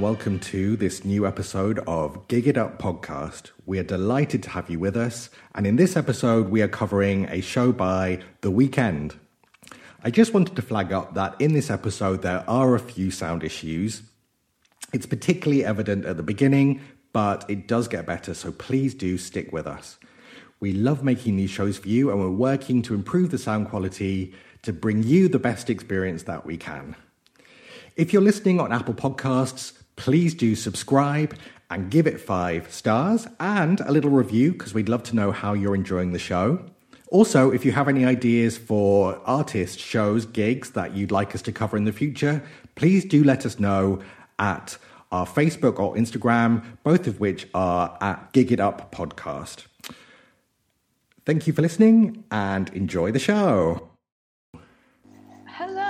welcome to this new episode of Gig It Up podcast. We are delighted to have you with us, and in this episode, we are covering a show by The Weeknd. I just wanted to flag up that in this episode, there are a few sound issues. It's particularly evident at the beginning, but it does get better, so please do stick with us. We love making these shows for you, and we're working to improve the sound quality to bring you the best experience that we can. If you're listening on Apple Podcasts, please do subscribe and give it five stars and a little review because we'd love to know how you're enjoying the show. Also, if you have any ideas for artists, shows, gigs that you'd like us to cover in the future, please do let us know at our Facebook or Instagram, both of which are at Gig It Up Podcast. Thank you for listening and enjoy the show. Hello.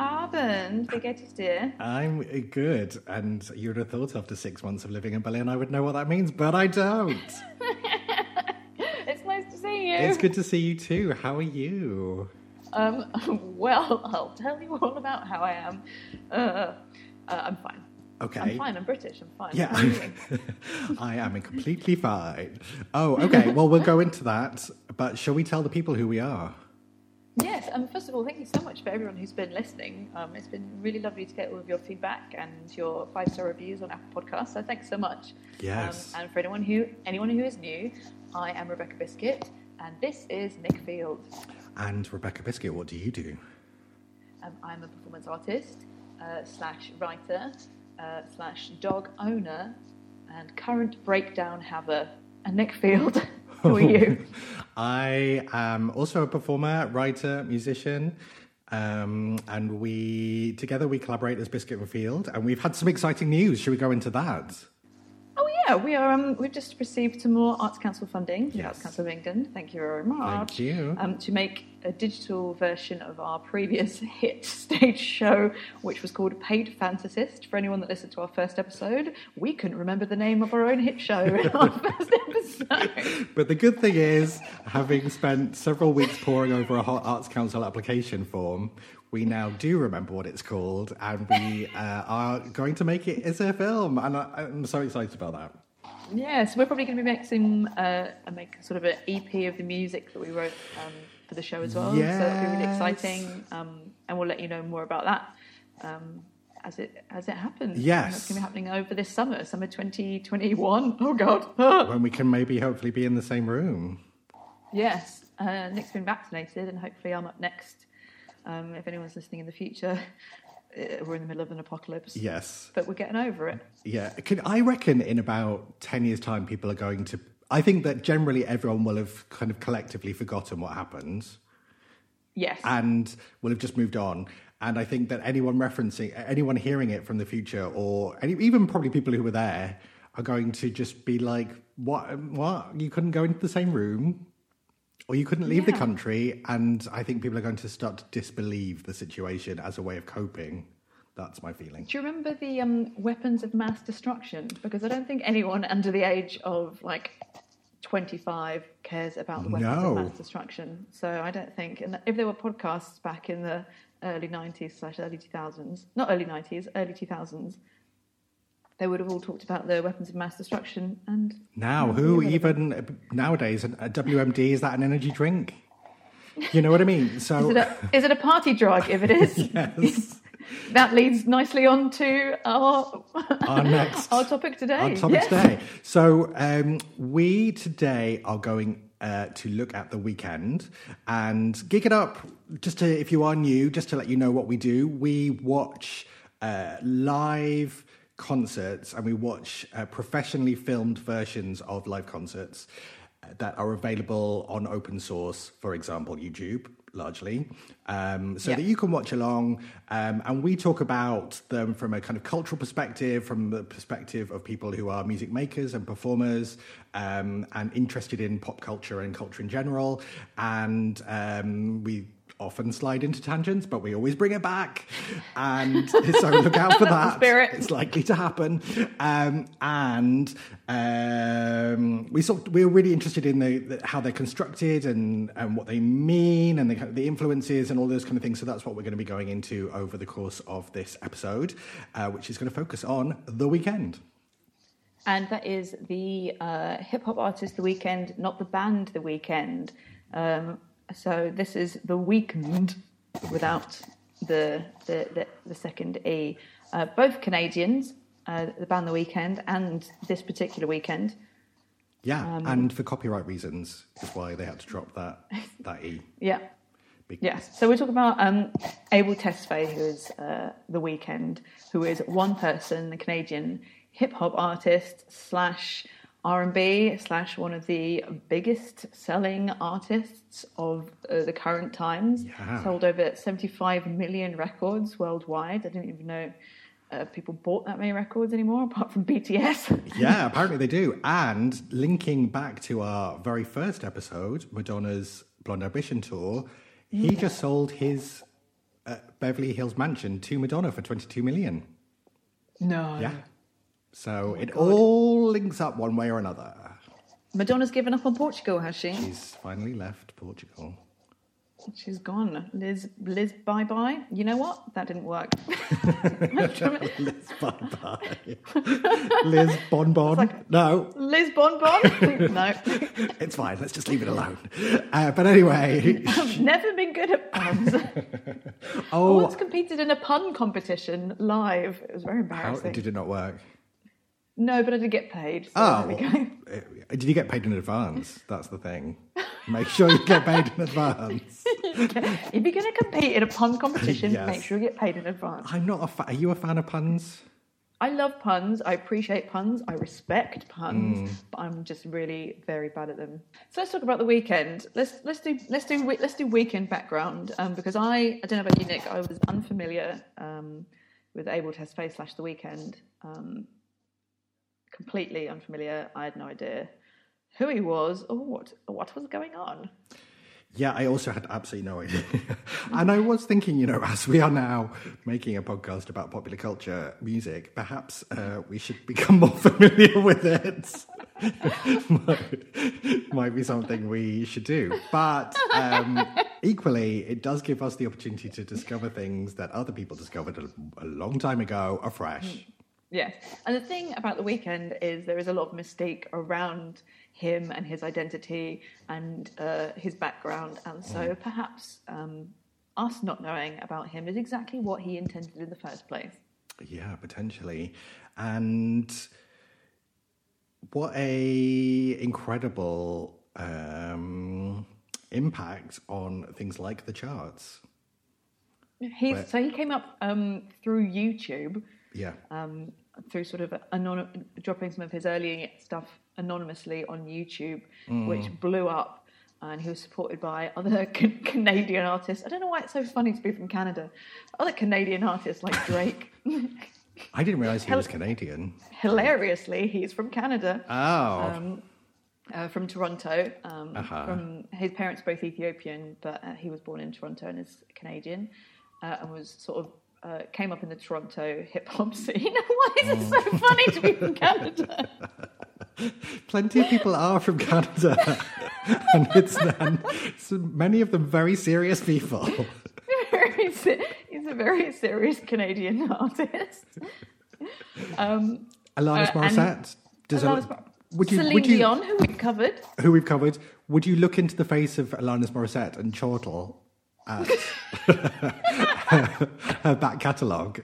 Abend. Wie geht es dir? I'm good, and you'd have thought after six months of living in Berlin I would know what that means, but I don't. it's nice to see you. It's good to see you too. How are you? Um, well, I'll tell you all about how I am. Uh, uh, I'm fine. Okay. I'm fine. I'm British. I'm fine. Yeah, How are you? I am completely fine. Oh, okay. Well, we'll go into that, but shall we tell the people who we are? Yes. Um, first of all, thank you so much for everyone who's been listening. Um, it's been really lovely to get all of your feedback and your five star reviews on Apple Podcasts. So thanks so much. Yes. Um, and for anyone who anyone who is new, I am Rebecca Biscuit, and this is Nick Field. And Rebecca Biscuit, what do you do? Um, I'm a performance artist uh, slash writer uh, slash dog owner and current breakdown haver. And Nick Field, who are you? I am also a performer, writer, musician. Um, and we together we collaborate as Biscuit and Field, and we've had some exciting news. Should we go into that? Yeah, we are. Um, we've just received some more Arts Council funding. from Yes. Arts Council of England. Thank you very much. Thank you. Um, to make a digital version of our previous hit stage show, which was called Paid Fantasist. For anyone that listened to our first episode, we couldn't remember the name of our own hit show in our first episode. But the good thing is, having spent several weeks poring over a hot Arts Council application form, we now do remember what it's called, and we uh, are going to make it as a film, and I, I'm so excited about that. Yeah, so we're probably going to be mixing uh, and make sort of an EP of the music that we wrote um, for the show as well. So it'll be really exciting, um, and we'll let you know more about that um, as it as it happens. Yes. it's going to be happening over this summer, summer 2021. Oh God. When we can maybe hopefully be in the same room. yes, uh, Nick's been vaccinated, and hopefully I'm up next. Um, if anyone's listening in the future, Uh, we're in the middle of an apocalypse. Yes. But we're getting over it. Yeah, Can, I reckon in about 10 years' time, people are going to. I think that generally everyone will have kind of collectively forgotten what happened Yes. and will have just moved on. And I think that anyone referencing, anyone hearing it from the future, or any, even probably people who were there, are going to just be like, "What? Um, what? You couldn't go into the same room, or you couldn't leave the country?" And I think people are going to start to disbelieve the situation as a way of coping. That's my feeling. Do you remember the um, weapons of mass destruction? Because I don't think anyone under the age of like 25 cares about the weapons No. of mass destruction. So I don't think, and if there were podcasts back in the early 90s slash early 2000s, not early 90s, early 2000s, they would have all talked about the weapons of mass destruction. And Now, who even nowadays a WMD is that an energy drink? You know what I mean? So is it a, is it a party drug? If it is, yes, that leads nicely on to our our next our topic today. our topic Yes. today. So um, we today are going uh, to look at the Weeknd and gig it up. Just to, if you are new, just to let you know what we do, we watch uh, live concerts and we watch uh, professionally filmed versions of live concerts uh, that are available on open source, for example, YouTube largely, um, so Yeah. that you can watch along. Um, and we talk about them from a kind of cultural perspective, from the perspective of people who are music makers and performers um, and interested in pop culture and culture in general. And um, we often slide into tangents, but we always bring it back. And so look out for that. spirit. It's likely to happen. Um, and um, we sort we were really interested in the, the, how they're constructed and, and what they mean and the, the influences and all those kind of things. So that's what we're going to be going into over the course of this episode, uh, which is going to focus on the Weeknd. And that is the uh, hip hop artist The Weeknd, not the band The Weekend. Um, so this is The Weeknd without the the, the, the second E. Uh, both Canadians, uh, the band The Weekend, and this particular Weeknd. Yeah, and for copyright reasons is why they had to drop that that e. Yeah. Be- Yes. So we're talking about um, Abel Tesfaye, who is uh, The Weeknd, who is one person, the Canadian hip hop artist slash R and B slash one of the biggest selling artists of uh, the current times. Yeah. Sold over seventy five million records worldwide. I didn't even know. Uh, people bought that many records anymore, apart from BTS. Yeah, apparently they do. And linking back to our very first episode, Madonna's Blonde Ambition tour, he just sold his uh, Beverly Hills mansion to Madonna for 22 million. no. Yeah. So it God. all links up one way or another. Madonna's given up on Portugal, has she? She's finally left Portugal. She's gone. Liz, Liz, bye bye. You know what? That didn't work. Liz bye bye. Liz Bon Bon. no, Liz Bon Bon? no. it's fine. Let's just leave it alone. Uh, but anyway, I've never been good at puns. I oh, once competed in a pun competition live. It was very embarrassing. how did it not work? No, but I did get paid. So Oh, there we go. uh, did you get paid in advance? That's the thing. Make sure you get paid in advance. If you're going to compete in a pun competition, Yes. make sure you get paid in advance. I'm not a fan. Are you a fan of puns? I love puns. I appreciate puns. I respect puns, Mm. but I'm just really very bad at them. So let's talk about the Weeknd. Let's let's do let's do let's do Weeknd background um, because I I don't know about you, Nick. I was unfamiliar um, with Abel Tesfaye slash the Weeknd. Um, completely unfamiliar. I had no idea who he was or what what was going on. Yeah, I also had absolutely no idea. and I was thinking, you know, as we are now making a podcast about popular culture music, perhaps uh, we should become more familiar with it. might, might be something we should do. But um, equally, it does give us the opportunity to discover things that other people discovered a, a long time ago afresh. Yes. And the thing about the Weeknd is there is a lot of mistake around him and his identity and uh, his background. And so perhaps um, us not knowing about him is exactly what he intended in the first place. Yeah, potentially. And what a incredible um, impact on things like the charts. He's, Right. so he came up um, through YouTube, Yeah. um, through sort of anonym, dropping some of his early stuff anonymously on YouTube, which blew up. And he was supported by other Can- Canadian artists. I don't know why it's so funny to be from Canada. Other Canadian artists like Drake. I didn't realize he was Canadian. Hilariously, he's from Canada. Oh. um, uh, from Toronto. Um, Uh-huh. From his parents both Ethiopian, but uh, he was born in Toronto and is Canadian, uh, and was sort of uh, came up in the Toronto hip hop scene. Why is it so Mm. funny to be from Canada? Plenty of people are from Canada. and it's and so many of them very serious people. very, se- he's a very serious Canadian artist. Um, Alanis Uh, Morissette. Does Alanis Mor- would you, Celine would you, Dion, who we've covered. who we've covered, would you look into the face of Alanis Morissette and chortle at her back catalogue?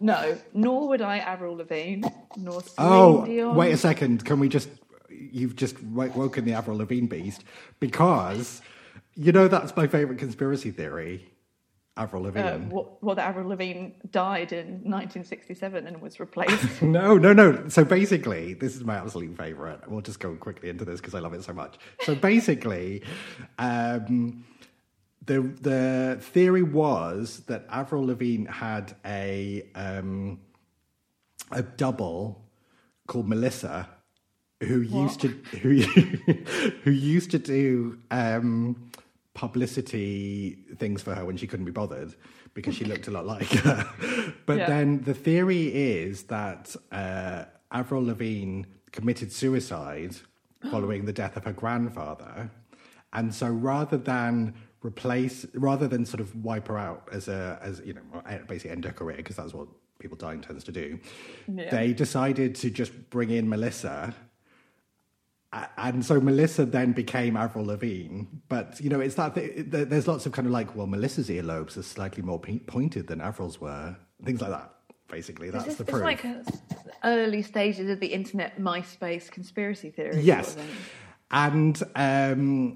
No, nor would I Avril Lavigne, nor Celine Oh, Dion. wait a second. Can we just? You've just woken the Avril Lavigne beast because you know that's my favorite conspiracy theory. Avril Uh, Lavigne. what, what Avril Lavigne died in 1967 and was replaced. no, no, no. So basically, this is my absolute favorite. We'll just go quickly into this because I love it so much. So basically, um, the the theory was that Avril Lavigne had a um, a double called Melissa, who used to who who used to do um, publicity things for her when she couldn't be bothered because she looked a lot like her. but Yeah. then the theory is that uh, Avril Lavigne committed suicide following the death of her grandfather. And so rather than replace, rather than sort of wipe her out as a, as, you know, basically end her career, because that's what people dying tends to do, Yeah. they decided to just bring in Melissa. And so Melissa then became Avril Lavigne, but you know it's that th- th- there's lots of kind of like well Melissa's earlobes are slightly more pointed than Avril's were, things like that. Basically, that's It's, the it's proof. like uh, early stages of the internet MySpace conspiracy theory. yes, sort of and um,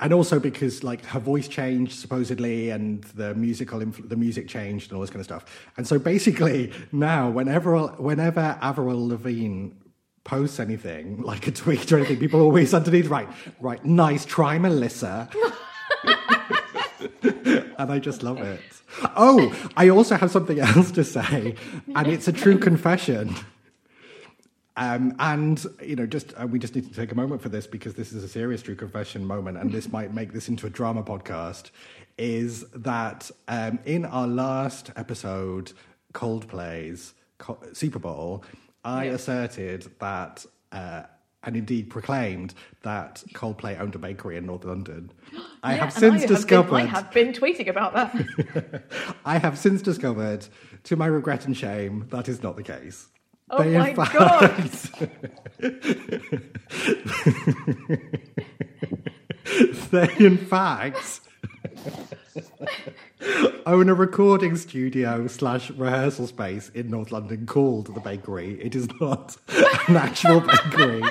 and also because like her voice changed supposedly, and the musical influ- the music changed and all this kind of stuff. And so basically now, whenever whenever Avril Lavigne posts anything like a tweet or anything, people always underneath right, right, nice, try Melissa. and I just love it. Oh, I also have something else to say, and it's a true confession. Um, and you know, just uh, we just need to take a moment for this because this is a serious true confession moment, and this might make this into a drama podcast. Is that um, in our last episode, Coldplay's Co- Super Bowl, I Yeah. asserted that. Uh, and indeed proclaimed that Coldplay owned a bakery in North London. I Yeah, have since I discovered Been, I have been tweeting about that. I have since discovered, to my regret and shame, that is not the case. Oh They, in my fact- they, in fact, own a recording studio slash rehearsal space in North London called the Bakery. It is not an actual bakery.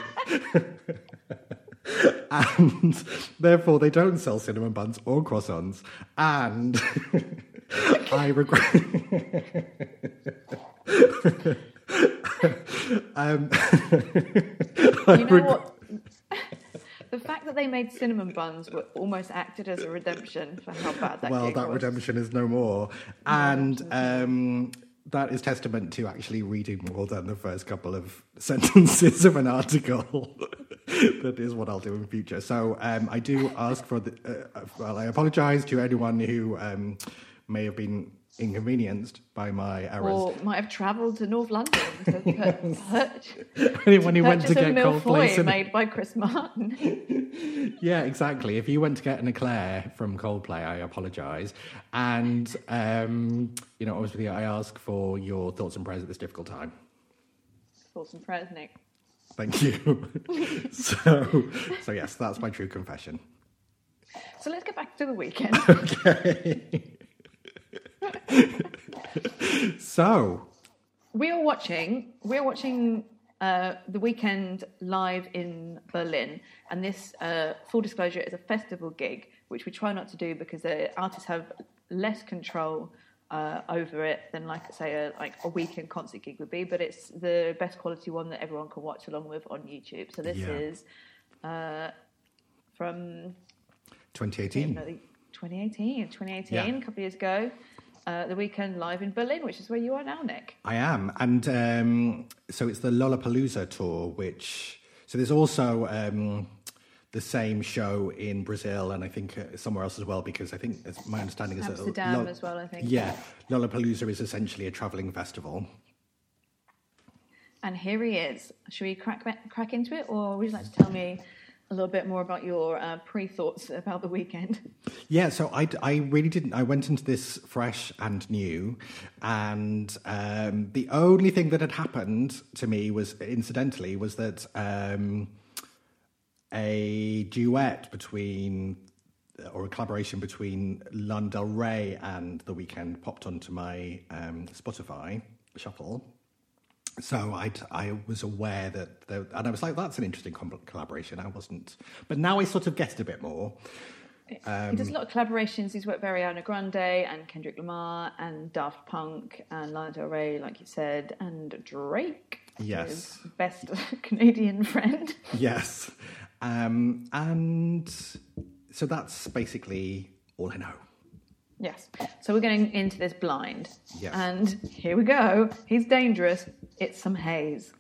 and therefore they don't sell cinnamon buns or croissants. And I regret. um, You know what? The fact that they made cinnamon buns were almost acted as a redemption for how bad that well, that was. redemption is no more. And um, that is testament to actually reading more than the first couple of sentences of an article. that is what I'll do in future. So um, I do ask for the. Uh, well, I apologise to anyone who um, may have been inconvenienced by my errors. Or might have travelled to North London to pur- pur- Anyone who went to purchase a get Coldplay cinnamon. made by Chris Martin. Yeah, exactly. If you went to get an eclair from Coldplay, I apologise. And, um, you know, obviously, I ask for your thoughts and prayers at this difficult time. Thoughts and prayers, Nick. Thank you. so, so yes, that's my true confession. So let's get back to the Weeknd. Okay. so, we are watching. We are watching uh, the Weeknd live in Berlin, and this, uh, full disclosure, is a festival gig, which we try not to do because the artists have less control uh, over it than, like, say, a like a Weeknd concert gig would be. But it's the best quality one that everyone can watch along with on YouTube. So this Yeah. is uh, from 2018. 2018, 2018, Yeah. a couple of years ago. Uh, the Weeknd live in Berlin, which is where you are now, Nick. I am, and um, so it's the Lollapalooza tour. Which so there's also um, the same show in Brazil, and I think uh, somewhere else as well. Because I think it's, my understanding is Amsterdam that Lo- as well, I think. Yeah, Lollapalooza is essentially a traveling festival. And here he is. Should we crack crack into it, or would you like to tell me a little bit more about your uh, pre thoughts about the Weeknd? Yeah, so I, I really didn't. I went into this fresh and new, and um, the only thing that had happened to me was, incidentally, was that um, a duet between or a collaboration between Lana Del Rey and The Weeknd popped onto my um, Spotify shuffle. So I I was aware that, there, and I was like, that's an interesting collaboration. I wasn't, but now I sort of guessed a bit more. he Um, does a lot of collaborations. He's worked with Ariana Grande and Kendrick Lamar and Daft Punk and Lana Del Rey, like you said, and Drake. Yes. his best Canadian friend. Yes. Um, and so that's basically all I know. Yes. So we're getting into this blind. Yes. And here we go. He's dangerous. It's some haze.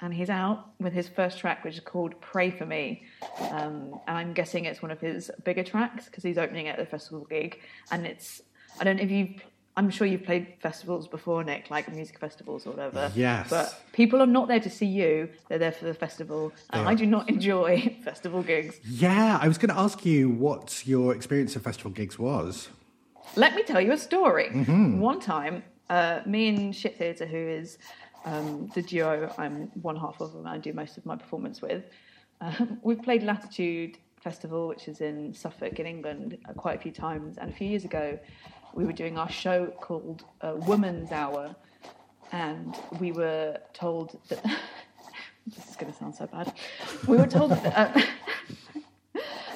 and he's out with his first track, which is called "Pray for Me," um, and I'm guessing it's one of his bigger tracks because he's opening at the festival gig, and it's I don't know if you. I'm sure you've played festivals before, Nick, like music festivals or whatever. Yes. But people are not there to see you; they're there for the festival, and They I do not enjoy festival gigs. Yeah, I was going to ask you what your experience of festival gigs was. Let me tell you a story. Mm-hmm. One time, uh, me and Shit Theatre, who is um, the duo I'm one half of and I do most of my performance with, um, we've played Latitude Festival, which is in Suffolk in England, uh, quite a few times. And a few years ago, we were doing our show called uh, Woman's Hour, and we were told that. this is going to sound so bad. We were told that. Uh,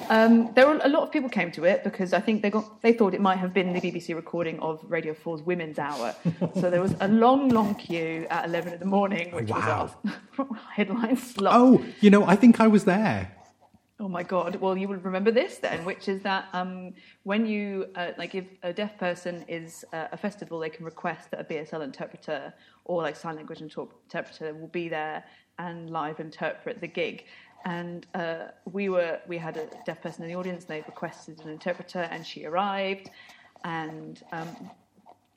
Um, there were a lot of people came to it because I think they got they thought it might have been the BBC recording of Radio 4's Women's Hour. so there was a long, long queue at 11 in the morning, which Wow. was our headline slot. Oh, you know, I think I was there. Oh my god! Well, you will remember this then, which is that um, when you uh, like, if a deaf person is uh, a festival, they can request that a BSL interpreter or like sign language inter- interpreter will be there and live interpret the gig. And uh, we were we had a deaf person in the audience, they requested an interpreter, and she arrived. And um,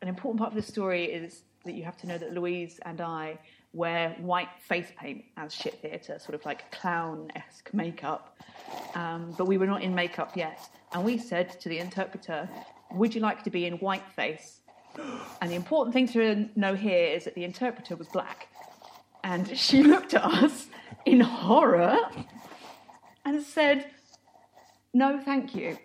an important part of the story is that you have to know that Louise and I wear white face paint as shit theatre, sort of like clown esque makeup. Um, but we were not in makeup yet. And we said to the interpreter, Would you like to be in white face? And the important thing to know here is that the interpreter was black. And she looked at us in horror and said, No, thank you.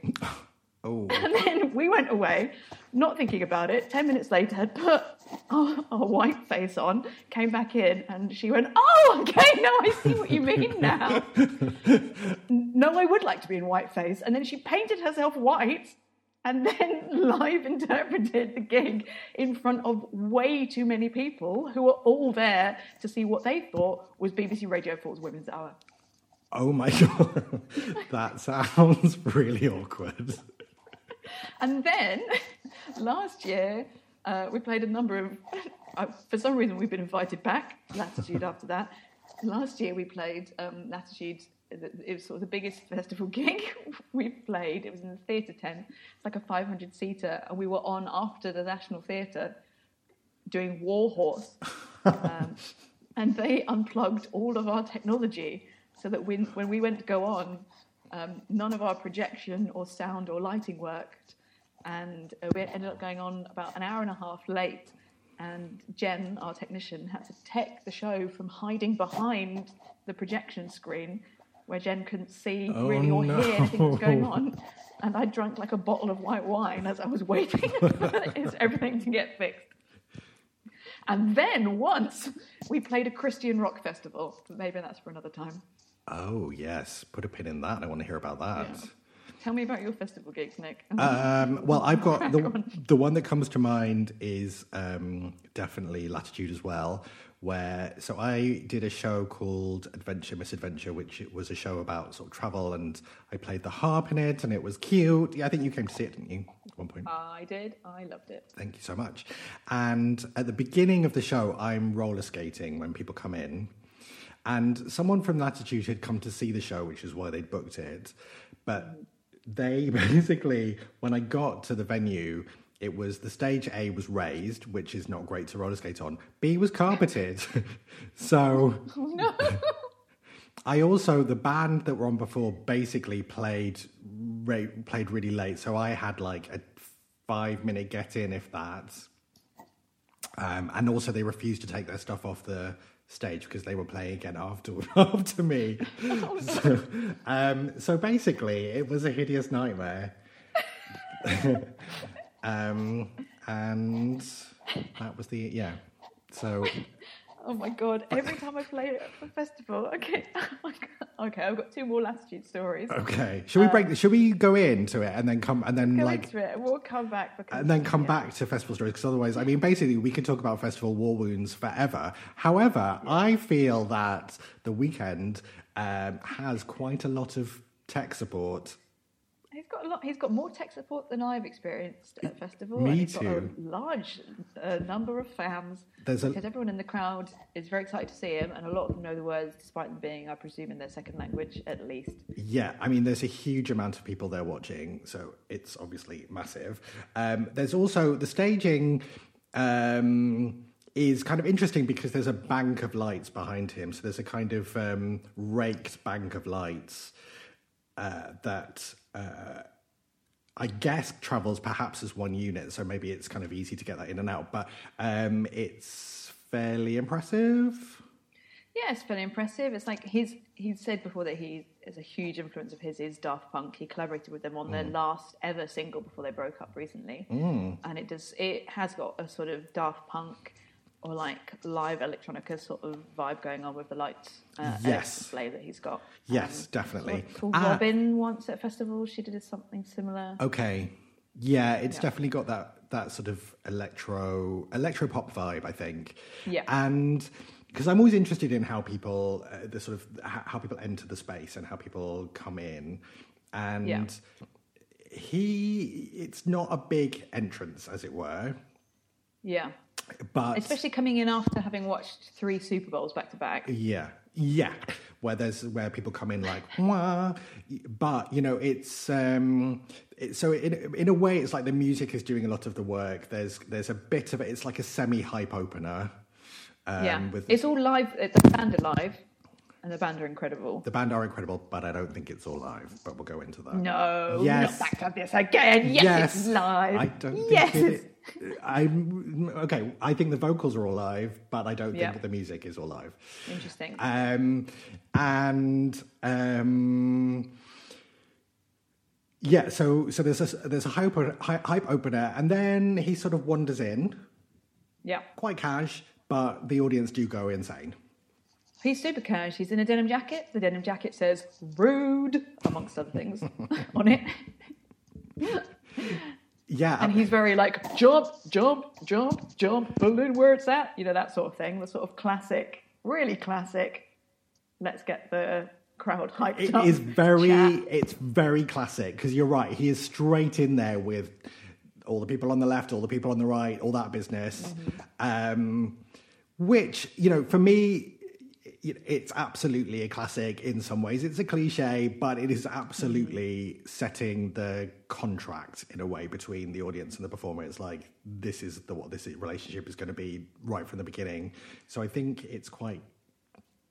Oh, And then we went away, not thinking about it. Ten minutes later, had put our, our white face on, came back in, and she went, "Oh, okay, now I see what you mean now." no, I would like to be in white face. And then she painted herself white, and then live interpreted the gig in front of way too many people who were all there to see what they thought was BBC Radio 4's Women's Hour. oh my god, that sounds really awkward. And then last year, uh, we played a number of. Uh, for some reason, we've been invited back. Latitude after that. Last year, we played um, Latitude. It was sort of the biggest festival gig we've played. It was in the theatre tent. It's like a 500 seater, and we were on after the National Theatre doing War Horse. Um, and they unplugged all of our technology so that when, when we went to go on, um, none of our projection or sound or lighting worked. And uh, we ended up going on about an hour and a half late. And Jen, our technician, had to tech the show from hiding behind the projection screen where Jen couldn't see Oh, really or no. hear anything that was going on. And I drank like a bottle of white wine as I was waiting for everything to get fixed. And then once we played a Christian rock festival, maybe that's for another time. Oh yes, put a pin in that. I want to hear about that. Yeah. Tell me about your festival gigs, Nick. Um, well, I've got the the one that comes to mind is um, definitely Latitude as well. Where so I did a show called Adventure Misadventure, which was a show about sort of travel, and I played the harp in it, and it was cute. Yeah, I think you came to see it, didn't you? At one point. I did. I loved it. Thank you so much. And at the beginning of the show, I'm roller skating when people come in. And someone from Latitude had come to see the show, which is why they'd booked it. But they basically, when I got to the venue, it was the stage A was raised, which is not great to roller skate on. B was carpeted. so No. I also the band that were on before basically played re- played really late, so I had like a five minute get in, if that. Um, and also, they refused to take their stuff off the stage because they were playing again after after me. so, um, so basically, it was a hideous nightmare. Um, and that was the yeah. So Oh my god! Every time I play it at a festival, okay, oh okay, I've got two more latitude stories. okay, should we break? should we go into it and then come and then Go like into it, we'll come back because and then come yeah. back to festival stories because otherwise, I mean, basically, we can talk about festival war wounds forever. However, I feel that the Weeknd um, has quite a lot of tech support He's got a lot. He's got more tech support than I've experienced at festival. Me and he's too. got a large uh, number of fans There's a because everyone in the crowd is very excited to see him, and a lot of them know the words, despite them being, I presume, in their second language at least. Yeah, I mean, there's a huge amount of people there watching, so it's obviously massive. Um, there's also the staging um, is kind of interesting because there's a bank of lights behind him. So there's a kind of um, raked bank of lights uh, that uh, I guess travels perhaps as one unit. So maybe it's kind of easy to get that in and out, but um, it's fairly impressive. Yeah, it's fairly impressive. It's like he's he said before that he is a huge influence of his is Daft Punk. He collaborated with them on their last ever single before they broke up recently, and it does it has got a sort of Daft Punk or like live electronica sort of vibe going on with the lights uh, Yes. display that he's got. Yes, definitely. Saw Ah. Robyn once at a festival. She did something similar. Okay. Yeah, it's Yeah. definitely got that that sort of electro electro pop vibe, I think. Yeah. And because I'm always interested in how people uh, the sort of how, how people enter the space and how people come in, and Yeah. he it's not a big entrance as it were, Yeah, but especially coming in after having watched three Super Bowls back to back. Yeah, yeah. Where there's where people come in like, Wah. but you know, it's um, it, so in in a way, it's like the music is doing a lot of the work. There's there's a bit of it. It's like a semi hype opener. Um, yeah, with it's all live. The band are live, and the band are incredible. the band are incredible, but I don't think it's all live. But we'll go into that. No, Yes. not back to this again. Yes, it's live. I don't yes, think it, I'm okay. I think the vocals are all live, but I don't Yeah. think the music is all live. interesting. Um, and um, yeah, so so there's a there's a hype hype hype opener, and then he sort of wanders in, yeah, quite cash, but the audience do go insane. he's super cash. He's in a denim jacket. The denim jacket says "rude" amongst other things on it, Yeah, and he's very like jump, jump, jump, jump, balloon where it's at. You know that sort of thing. The sort of classic, really classic. Let's get the crowd hyped It up. is very, chat. it's very classic because you're right. He is straight in there with all the people on the left, all the people on the right, all that business. Um, which you know, for me, it- it's absolutely a classic in some ways. It's a cliche, but it is absolutely setting the contract in a way between the audience and the performer. It's like this is the what this relationship is going to be right from the beginning. So I think it's quite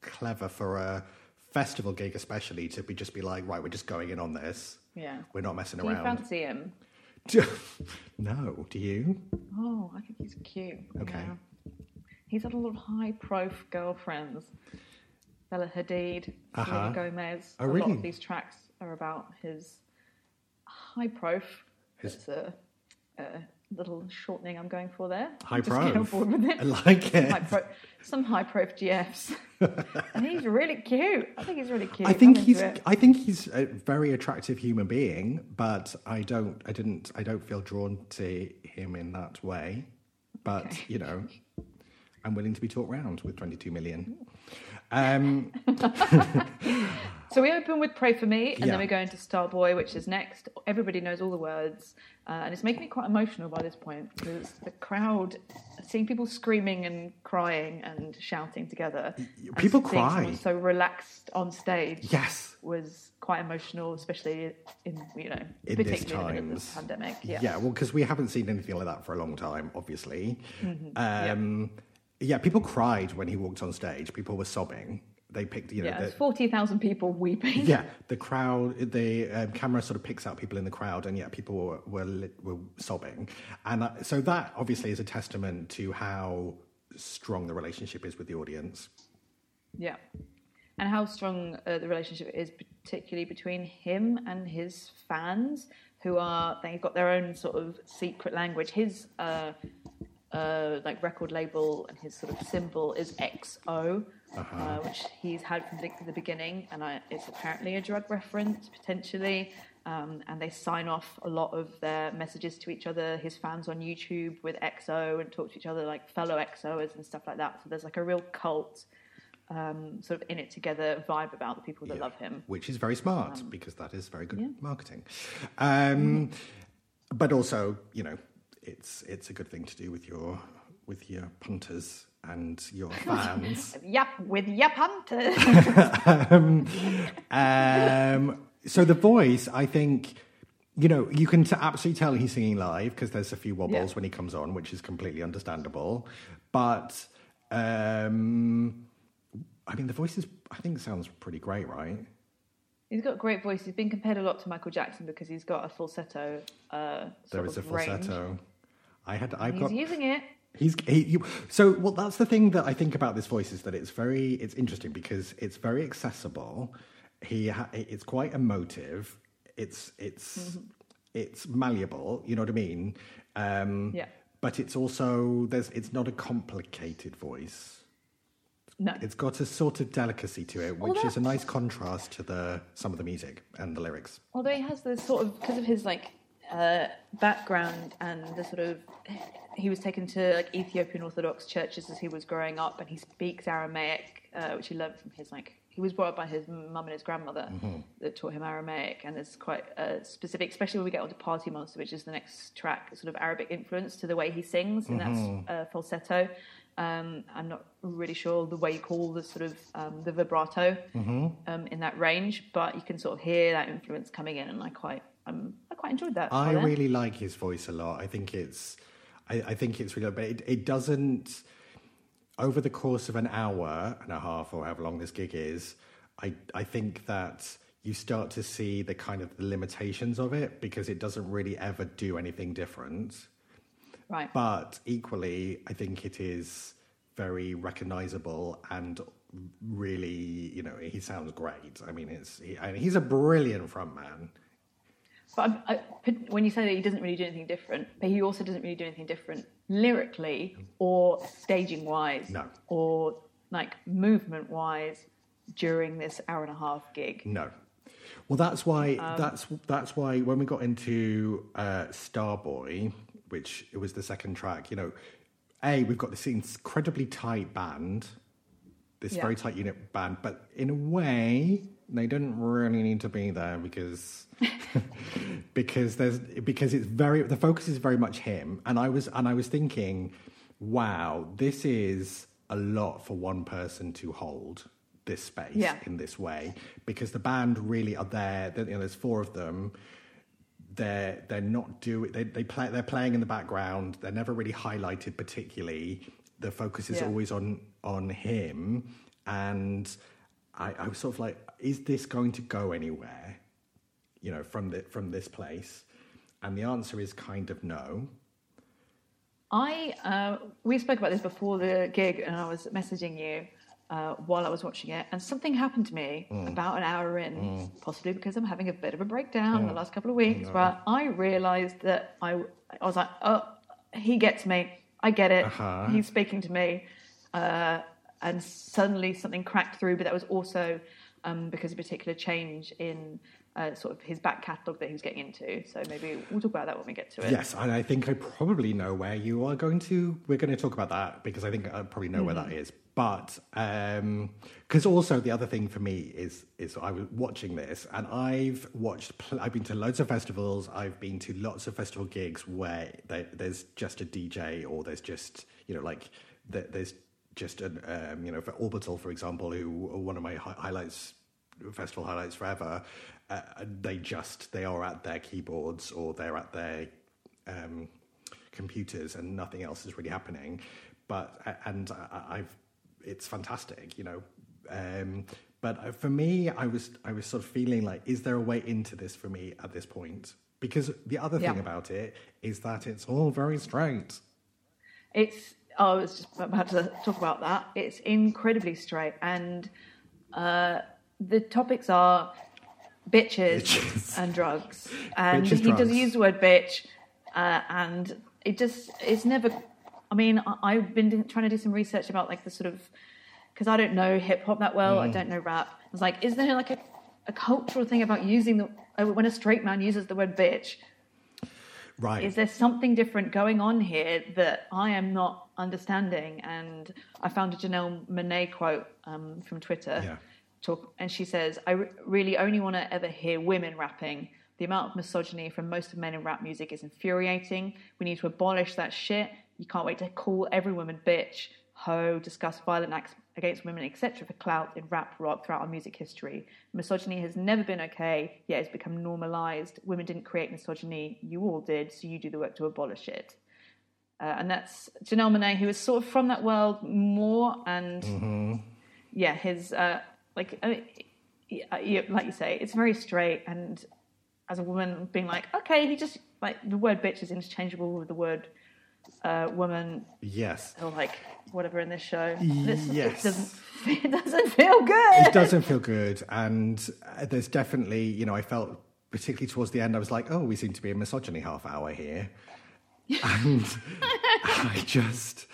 clever for a festival gig, especially to be just be like, right, we're just going in on this. Yeah. We're not messing Do you around. fancy him? no, do you? Oh, I think he's cute. Okay. Yeah. He's had a lot of high prof girlfriends. Bella Hadid, Uh-huh. Selena Gomez. Oh, a lot of these tracks are about his high prof. His- It's a, a little shortening I'm going for there. High Just get on prof. board with it. I like it. High pro, some high prof GFs. and he's really cute. I think he's really cute. I think I'm he's. I think he's a very attractive human being, but I don't. I didn't. I don't feel drawn to him in that way. But Okay. you know, I'm willing to be talked round with 22 million. Um, So we open with "Pray for Me," and Yeah. then we go into "Starboy," which is next. Everybody knows all the words, uh, and it's making me quite emotional by this point because the crowd, seeing people screaming and crying and shouting together, people seeing cry. so relaxed on stage, yes. was quite emotional, especially in you know, In this particularly in the pandemic. Yeah, Yeah, well, because we haven't seen anything like that for a long time, obviously. Mm-hmm. Um, yeah. people cried when he walked on stage. People were sobbing. They picked, you know, yeah. the, forty thousand people weeping. yeah, the crowd, the um, camera sort of picks out people in the crowd, and yeah, people were were, were sobbing, and uh, so that obviously is a testament to how strong the relationship is with the audience. Yeah. And how strong uh, the relationship is, particularly between him and his fans, who are they've got their own sort of secret language. His uh, uh, like record label and his sort of symbol is XO, uh which he's had from the, the beginning, and I, it's apparently a drug reference potentially. Um, and they sign off a lot of their messages to each other. His fans on YouTube with XO and talk to each other like fellow XOers and stuff like that. So there's like a real cult um, sort of in it together vibe about the people that Yeah. love him. which is very smart because that is very good yeah. marketing. Um, But also, you know, it's it's a good thing to do with your with your punters and your fans. Yep, with Yep Hunter. um, um, so the voice, I think, you know, you can t- absolutely tell he's singing live because there's a few wobbles Yeah. when he comes on, which is completely understandable. But um, I mean, the voice is, I think, sounds pretty great, right? he's got a great voice. He's been compared a lot to Michael Jackson because he's got a falsetto. Uh, There is a falsetto. range. I had, I've He's got. using it. He's he, you, so well. That's the thing that I think about this voice is that it's very it's interesting because it's very accessible. He ha, it's quite emotive. It's it's Mm-hmm. it's malleable. You know what I mean? Um, Yeah. But it's also there's it's not a complicated voice. No. It's got a sort of delicacy to it, which Well, is a nice contrast to the some of the music and the lyrics. Although he has this sort of because of his like uh, background and the sort of he was taken to like Ethiopian Orthodox churches as he was growing up, and he speaks Aramaic, uh, which he learned from his like he was brought up by his mum and his grandmother that taught him Aramaic, and it's quite uh, specific, especially when we get onto Party Monster, which is the next track, sort of Arabic influence to the way he sings, and that's uh, falsetto. Um, I'm not really sure the way you call the sort of um, the vibrato um, in that range, but you can sort of hear that influence coming in, and I quite um, I quite enjoyed that. I really like his voice a lot. I think it's, I, I think it's really, but it, it doesn't. Over the course of an hour and a half, or however long this gig is, I I think that you start to see the kind of the limitations of it because it doesn't really ever do anything different. right. But equally, I think it is very recognizable and really, you know, he sounds great. I mean, it's he, I mean, he's a brilliant frontman. But I, I, when you say that he doesn't really do anything different, but he also doesn't really do anything different lyrically or staging wise, No. or like movement wise during this hour and a half gig. No. Well, that's why that's that's why when we got into uh, Starboy, which it was the second track, you know, a we've got this incredibly tight band, this Yeah. very tight unit band, but in a way they didn't really need to be there because because there's because it's very the focus is very much him, and I was and I was thinking, wow, this is a lot for one person to hold this space Yeah. in this way because the band really are there. You know, there's four of them. They're they're not doing they they play they're playing in the background. They're never really highlighted particularly. The focus is Yeah. always on on him, and I, I was sort of like, is this going to go anywhere? You know, from the from this place, and the answer is kind of no. I uh, we spoke about this before the gig, and I was messaging you uh, while I was watching it, and something happened to me about an hour in, possibly because I'm having a bit of a breakdown the last couple of weeks, where I realised that I I was like, oh, he gets me, I get it, Uh-huh. he's speaking to me, uh, and suddenly something cracked through, but that was also um, because of a particular change in. Uh, sort of his back catalogue that he was getting into. So maybe we'll talk about that when we get to it. Yes, and I think I probably know where you are going to. We're going to talk about that because I think I probably know where that is. But because also the other thing for me is is I was watching this and I've watched. Pl- I've been to loads of festivals. I've been to lots of festival gigs where there, there's just a DJ or there's just you know like there, there's just an um, you know for Orbital for example, who are one of my hi- highlights festival highlights forever. Uh, they just they are at their keyboards or they're at their um, computers and nothing else is really happening. But and I, I've it's fantastic, you know. Um, but for me, I was I was sort of feeling like, is there a way into this for me at this point? Because the other thing about it is that it's all very straight. It's. Oh, I was just about to talk about that. It's incredibly straight, and uh, the topics are bitches, Bitches. and drugs. And Bitches, he does use the word bitch, uh, and it just it's never. I mean, I- I've been trying to do some research about like the sort of because I don't know hip hop that well. Mm. I don't know rap. I was like, is there like a, a cultural thing about using the uh, when a straight man uses the word bitch? Right. Is there something different going on here that I am not understanding? And I found a Janelle Monáe quote um, from Twitter. Yeah. Talk, and she says, I re- really only want to ever hear women rapping. The amount of misogyny from most of men in rap music is infuriating. We need to abolish that shit. You can't wait to call every woman bitch, hoe, discuss violent acts against women, etc. for clout in rap rock throughout our music history. Misogyny has never been okay, yet it's become normalized. Women didn't create misogyny, you all did, so you do the work to abolish it. Uh, and that's Janelle Monáe, who is sort of from that world more, and yeah, his uh, like, uh, like you say, it's very straight. And as a woman, being like, okay, he just like the word bitch is interchangeable with the word uh, woman Yes. or like whatever in this show. This, Yes. it doesn't, it doesn't feel good. It doesn't feel good. And uh, there's definitely, you know, I felt particularly towards the end, I was like, oh, we seem to be a misogyny half hour here. And I just,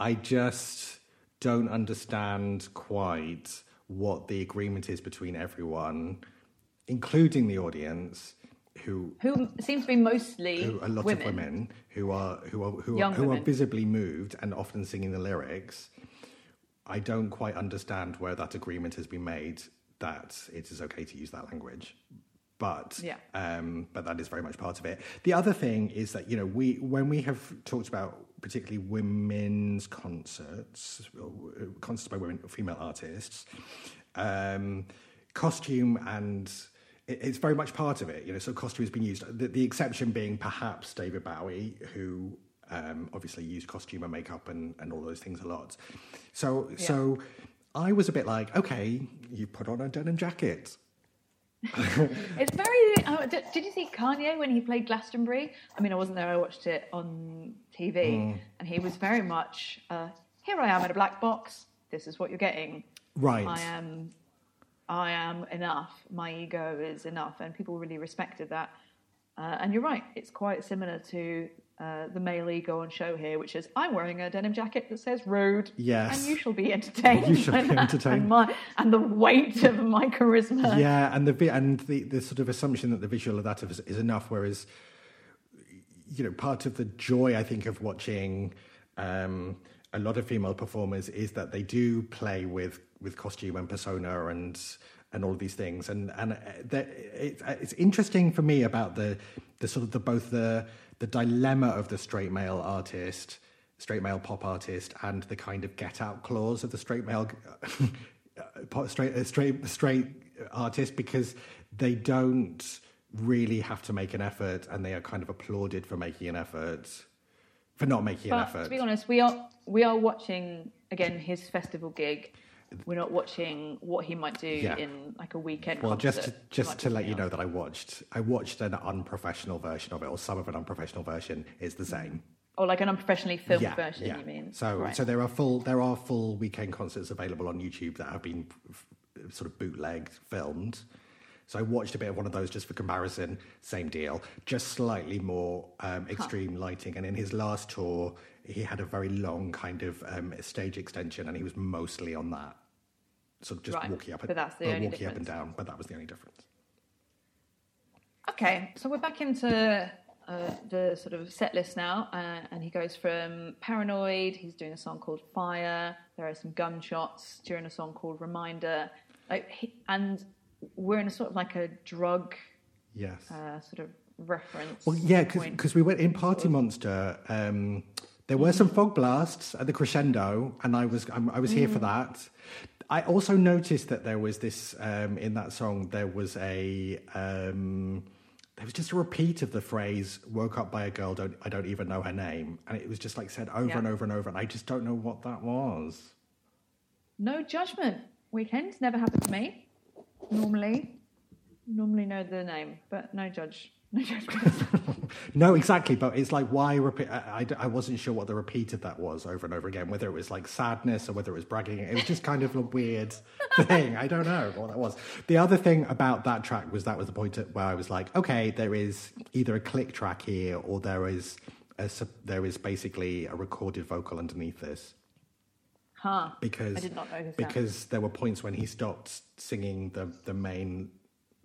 I just don't understand quite what the agreement is between everyone, including the audience, who Who seems to be mostly who, a lot women. of women who are who are who, are, Young who are visibly moved and often singing the lyrics. I don't quite understand where that agreement has been made that it is okay to use that language. But Yeah. um, but that is very much part of it. The other thing is that you know we when we have talked about particularly women's concerts, uh, concerts by women, female artists, um, costume and it's very much part of it. You know, so costume has been used. The, the exception being perhaps David Bowie, who um, obviously used costume and makeup and, and all those things a lot. So so I was a bit like, okay, you put on a denim jacket. It's very. Uh, did, did you see Kanye when he played Glastonbury? I mean, I wasn't there. I watched it on TV, Hmm. and he was very much. Uh, Here I am in a black box. This is what you're getting. Right. I am. I am enough. My ego is enough, and people really respected that. Uh, and you're right. It's quite similar to uh, the male ego on show here, which is I'm wearing a denim jacket that says "rude." Yes. And you shall be entertained. You shall be entertained. And, my, and the weight of my charisma. yeah, and the and the, the sort of assumption that the visual of that is, is enough, whereas you know part of the joy I think of watching um, a lot of female performers is that they do play with with costume and persona and and all of these things, and and uh, it's it's interesting for me about the the sort of the both the the dilemma of the straight male artist. Straight male pop artist and the kind of get out clause of the straight male straight uh, straight straight artist because they don't really have to make an effort and they are kind of applauded for making an effort for not making an effort to be honest, we are we are watching again his festival gig. We're not watching what he might do Yeah. in like a Weeknd. Concert. Well just to, just to let you know that i watched i watched an unprofessional version of it or some of an unprofessional version is the same or like an unprofessionally filmed yeah, version. yeah. You mean? so Right. so there are full there are full Weeknd concerts available on youtube that have been sort of bootlegged filmed so I watched a bit of one of those just for comparison. Same deal, just slightly more um, extreme lighting. And in his last tour, he had a very long kind of um, stage extension, and he was mostly on that, of just Right, walking up and but that's the uh, walking up and down. But that was the only difference. Okay, so we're back into uh, the sort of set list now, uh, and he goes from Paranoid. He's doing a song called Fire. There are some gunshots during a song called Reminder, like, he, and we're in a sort of like a drug Yes. uh, sort of reference. Well, yeah, because we went in Party Monster. Um, there were some fog blasts at the crescendo, and I was I'm, I was here for that. I also noticed that there was this um, in that song. There was a um, there was just a repeat of the phrase "woke up by a girl. Don't I don't even know her name," and it was just like said over Yeah. and over and over, and I just don't know what that was. No judgment. Weekends never happened to me. Normally, normally know the name, but no judge, no judgment. No, exactly, but it's like why repeat? I, I, I wasn't sure what the repeat of that was over and over again. Whether it was like sadness or whether it was bragging, it was just kind of a weird thing. I don't know what that was. The other thing about that track was that was the point where I was like, okay, there is either a click track here or there is a, there is basically a recorded vocal underneath this huh? because I did not notice that. because there were points when he stopped singing the the main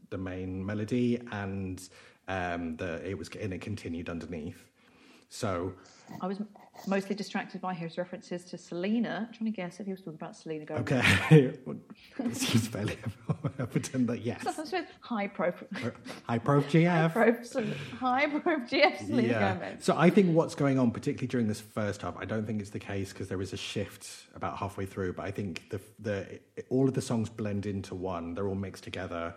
the main melody and um, the it was and it continued underneath. So I was mostly distracted by his references to Selena. I'm trying to guess if he was talking about Selena Gomez. okay, seems fairly evident that yes, Sometimes with high profile. high prof GF. High prof GF Selena Gomez. So I think what's going on, particularly during this first half, I don't think it's the case because there is a shift about halfway through. But I think the the all of the songs blend into one. They're all mixed together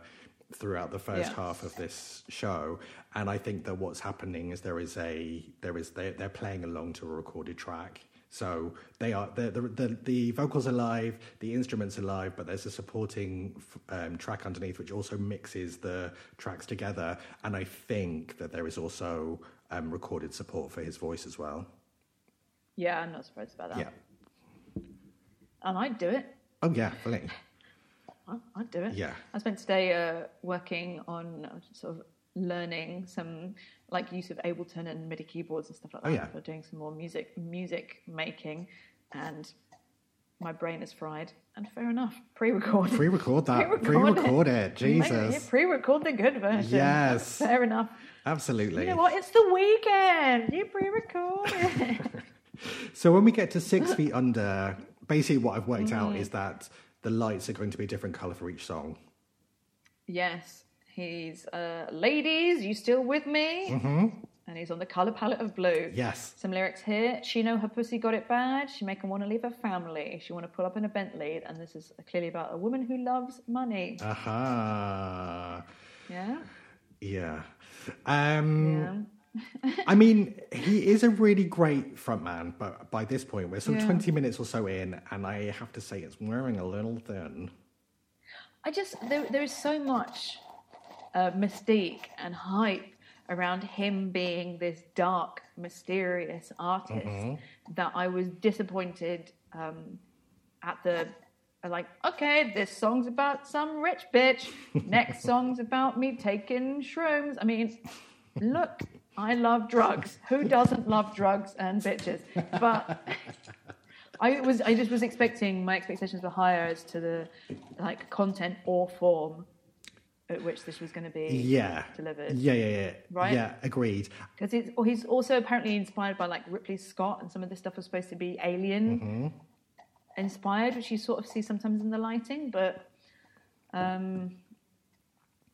throughout the first Yeah. half of this show, and I think that what's happening is there is a there is they they're playing along to a recorded track. So they are the the, the vocals are live, the instruments are live, but there's a supporting um, track underneath which also mixes the tracks together. And I think that there is also um, recorded support for his voice as well. Yeah, I'm not surprised about that. Yeah. And I'd do it. Oh yeah, fully. I'd do it. Yeah. I spent today uh, working on uh, sort of learning some like use of Ableton and MIDI keyboards and stuff like that. Oh, that yeah. for doing some more music music making, and my brain is fried. And fair enough, pre-record. Pre-record that. Pre-record Pre-record it. Yeah, Jesus. pre-record the good version. Yes. fair enough. Absolutely. You know what? It's the weekend. You pre-record it. So when we get to six feet under, basically what I've worked Mm. out is that the lights are going to be a different color for each song. yes, he's uh, ladies. You still with me? Mm-hmm. And he's on the color palette of blue. Yes. Some lyrics here. She know her pussy got it bad. She make him want to leave her family. She want to pull up in a Bentley. And this is clearly about a woman who loves money. Aha. Yeah. Yeah. Um, Yeah. I mean, he is a really great frontman, but by this point, we're some Yeah. 20 minutes or so in, and I have to say it's wearing a little thin. I just there, there is so much uh, mystique and hype around him being this dark, mysterious artist that I was disappointed um, at the like. Okay, this song's about some rich bitch. Next song's about me taking shrooms. I mean, look. I love drugs. Who doesn't love drugs and bitches? But I was I just was expecting my expectations were higher as to the like content or form at which this was going to be Yeah. delivered. Yeah, yeah, yeah. Right? Yeah, agreed. Because he's also apparently inspired by like Ridley Scott, and some of this stuff was supposed to be alien Mm-hmm. inspired, which you sort of see sometimes in the lighting. But um,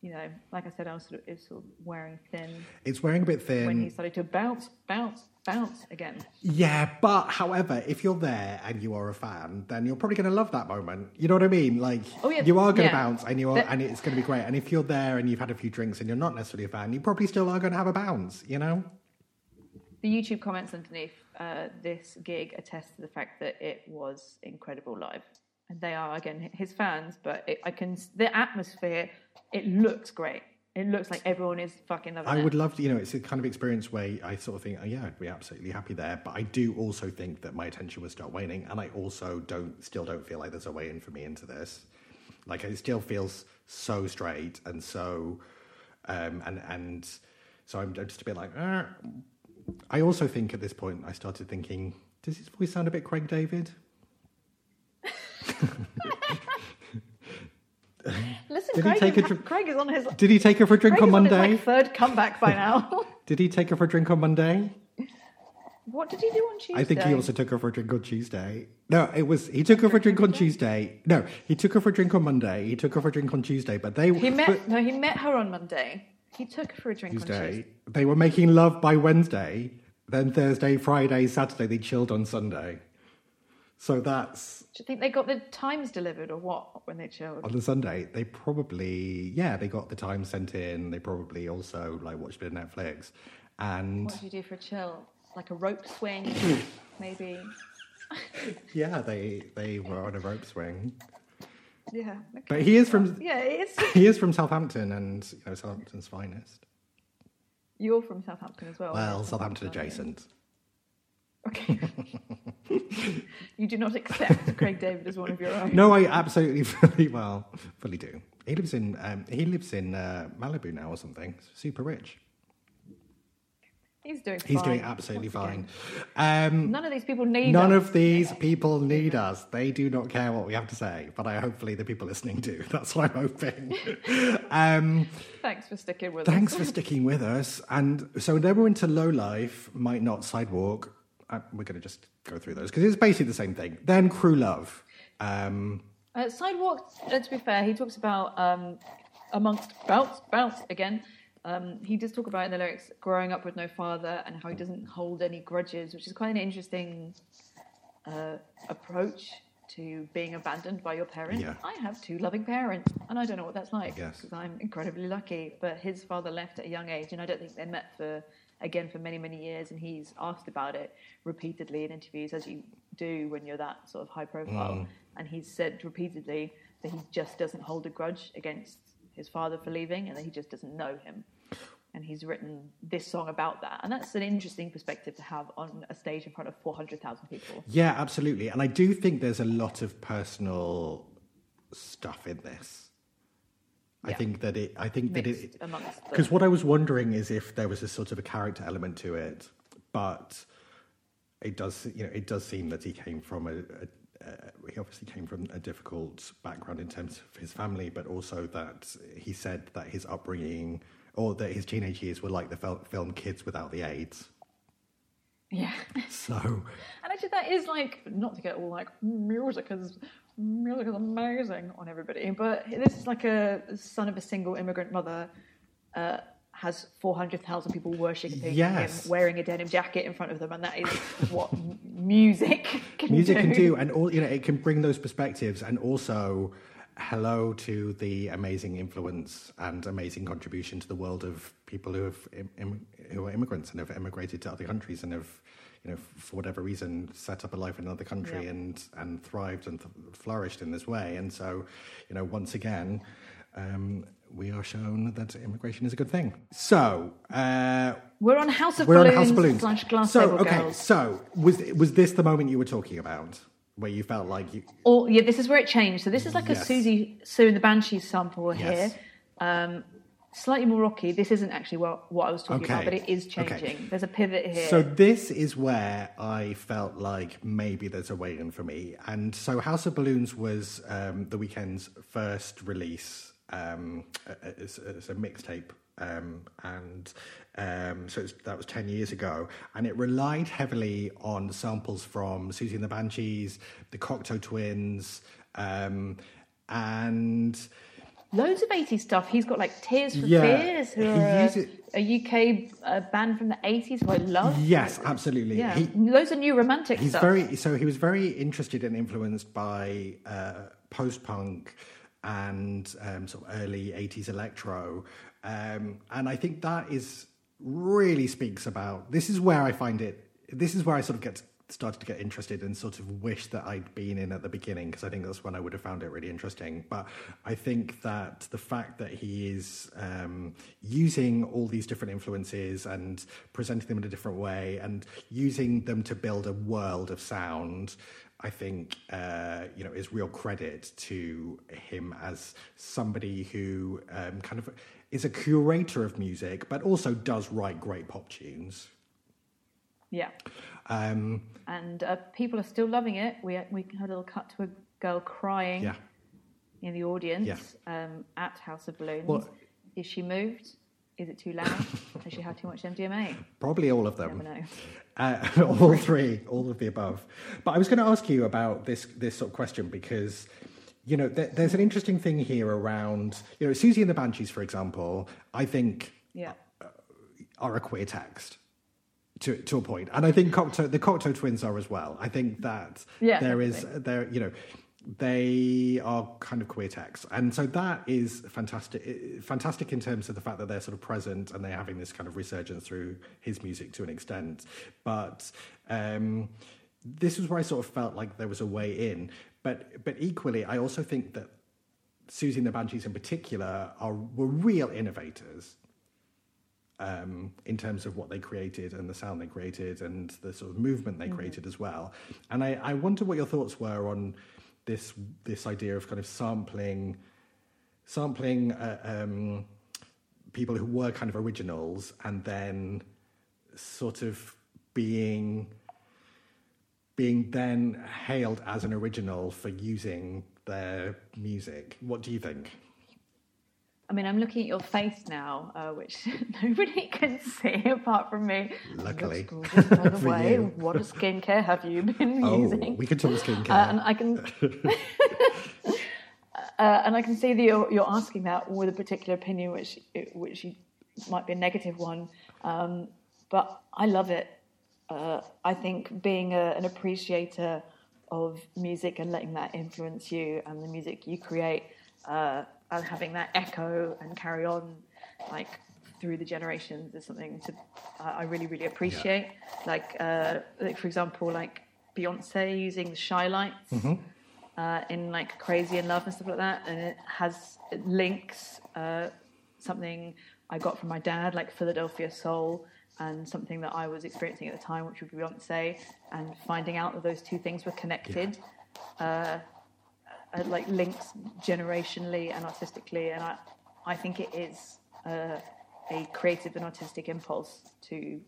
you know, like I said, I was sort of, it was sort of wearing thin It's wearing a bit thin. when he started to bounce, bounce, bounce again. Yeah, but however, if you're there and you are a fan, then you're probably going to love that moment. You know what I mean? Like, Oh, yeah, you are going to yeah. bounce, and you are, and it's going to be great. And if you're there and you've had a few drinks and you're not necessarily a fan, you probably still are going to have a bounce. You know? The YouTube comments underneath uh, this gig attest to the fact that it was incredible live, and they are again his fans. But it, I can the atmosphere. It looks great. It looks like everyone is fucking loving I it. would love to. You know, it's a kind of experience where I sort of think, oh yeah, I'd be absolutely happy there. But I do also think that my attention will start waning, and I also don't, still don't feel like there's a way in for me into this. Like it still feels so straight and so, um, and and so I'm just a bit like. "Ah." I also think at this point I started thinking, does his voice sound a bit Craig David? Listen, Did he take a Craig is on his. Did he take her for a drink Craig on is on his Monday? like third comeback by now. Did he take her for a drink on Monday? what did he do on Tuesday? I think he also took her for a drink on Tuesday. No, it was he took her for a drink on Tuesday. No, he took her for a drink on Monday. He took her for a drink on Tuesday, but they He met but no, he met her on Monday. He took her for a drink on Tuesday. Tuesday. They were making love by Wednesday. Then Thursday, Friday, Saturday, they chilled on Sunday. So that's Do you think they got the times delivered or what when they chilled? on the Sunday. They probably yeah, they got the time sent in. They probably also like watched a bit of Netflix, and What did you do for a chill? Like a rope swing, maybe. yeah, they they were on a rope swing. Yeah. okay. But he is from Yeah, it's. he is from Southampton, and you know Southampton's finest. You're from Southampton as well. Well? Southampton adjacent. Okay. you do not accept Craig David as one of your own. No, I absolutely fully well fully do. He lives in um, he lives in uh, Malibu now or something. Super rich. He's doing. He's fine, doing absolutely fine. Um, None of these people need. None us. of these people need us. They do not care what we have to say, but I hopefully the people listening do. That's what I'm hoping. um, Thanks for sticking with us. thanks us. for sticking with us. And so then we're into low life, might not sidewalk. Uh, we're going to just go through those because it's basically the same thing. Then crew love. Um, Uh, Sidewalk, uh, to be fair, he talks about um, amongst bounce, bounce again. Um, he does talk about in the lyrics growing up with no father and how he doesn't hold any grudges, which is quite an interesting uh, approach to being abandoned by your parents. Yeah. I have two loving parents, and I don't know what that's like Yes. because I'm incredibly lucky. But his father left at a young age, and I don't think they met for again for many many years. And he's asked about it repeatedly in interviews, as you do when you're that sort of high profile. Mm. And he's said repeatedly that he just doesn't hold a grudge against his father for leaving, and that he just doesn't know him. And he's written this song about that, and that's an interesting perspective to have on a stage in front of four hundred thousand people. yeah, absolutely. And I do think there's a lot of personal stuff in this. I Yeah. think that it. I think that it. Because what I was wondering is if there was a sort of a character element to it, but it does, you know, it does seem that he came from a, a, a he obviously came from a difficult background in terms of his family, but also that he said that his upbringing or that his teenage years were like the fil- film Kids Without the AIDS. Yeah. So And actually, that is like not to get all like music is music is amazing on everybody, but this is like a son of a single immigrant mother uh, has four hundred thousand people worshipping Yes. him, wearing a denim jacket in front of them, and that is what music can music do. can do, and all you know, it can bring those perspectives, and also hello to the amazing influence and amazing contribution to the world of people who have Im- Im- who are immigrants and have emigrated to other countries and have you know for whatever reason set up a life in another country Yeah. and and thrived and th- flourished in this way and so you know once again um, we are shown that immigration is a good thing so uh, We're on House of we're Balloons, on House of Balloons slash Glass so okay Girls. so was was this the moment you were talking about where you felt like you Or yeah, this is where it changed. So this is like Yes. a Siouxsie Sioux and the Banshees sample Yes. here. Um, slightly more rocky. This isn't actually what, what I was talking about, but it is Okay. changing. There's a pivot here. So this is where I felt like maybe there's a way in for me. And so House of Balloons was um, the Weeknd's first release. Um, it's, it's a mixtape. Um, and um, so it's, that was 10 years ago. And it relied heavily on samples from Siouxsie and the Banshees, the Cocteau Twins, um, and Loads of 80s stuff. He's got like Tears for Yeah, Fears, who are uses- a, UK uh, band from the 80s who I love. yes, absolutely. Yeah, He- loads of new romantic He's stuff. very so he was very interested and influenced by uh, post punk and um, sort of early '80s electro, um, and I think that is really speaks about. This is where I find it. This is where I sort of get started to get interested and sort of wish that I'd been in at the beginning because I think that's when I would have found it really interesting. But I think that the fact that he is um, using all these different influences and presenting them in a different way and using them to build a world of sound. I think uh, you know is real credit to him as somebody who um, kind of is a curator of music, but also does write great pop tunes. Yeah. Um, And uh, people are still loving it. We, we had a little cut to a girl crying yeah, in the audience Yeah. um, at House of Balloons. Well- Is she moved? Is it too loud? Has she had too much MDMA? probably all of Never them. know. Uh, all three, all of the above. But I was going to ask you about this this sort of question because you know there, there's an interesting thing here around you know Siouxsie and the Banshees, for example. I think Yeah. are a queer text to to a point, and I think Cocteau, the Cocteau twins are as well. I think that Yeah, there is there you know they are kind of queer texts, and so that is fantastic. eh, Fantastic in terms of the fact that they're sort of present and they're having this kind of resurgence through his music to an extent. But um, this was where I sort of felt like there was a way in. But but equally, I also think that Siouxsie and the Banshees in particular are were real innovators um, in terms of what they created and the sound they created and the sort of movement they created as well. And I, I wonder what your thoughts were on this this idea of kind of sampling sampling uh, um, people who were kind of originals and then sort of being being then hailed as an original for using their music. What do you think? I mean, I'm looking at your face now, uh, which nobody can see apart from me. Luckily. Gorgeous, by the way. you. What skincare have you been Oh, using? we could talk skincare. Uh, and I can, uh, and I can see that you're, you're asking that with a particular opinion, which which you, might be a negative one. Um, but I love it. Uh, I think being a, an appreciator of music and letting that influence you and the music you create, uh, and having that echo and carry on, like through the generations, is something to I I really really appreciate. Like, uh, like for example, like Beyonce using the Chi-Lites uh, in like Crazy in Love and stuff like that, and it has it links uh, something I got from my dad, like Philadelphia Soul, and something that I was experiencing at the time, which would be Beyonce, and finding out that those two things were connected, uh, uh, like links generationally and artistically, and I, I think it is uh, a creative and artistic impulse to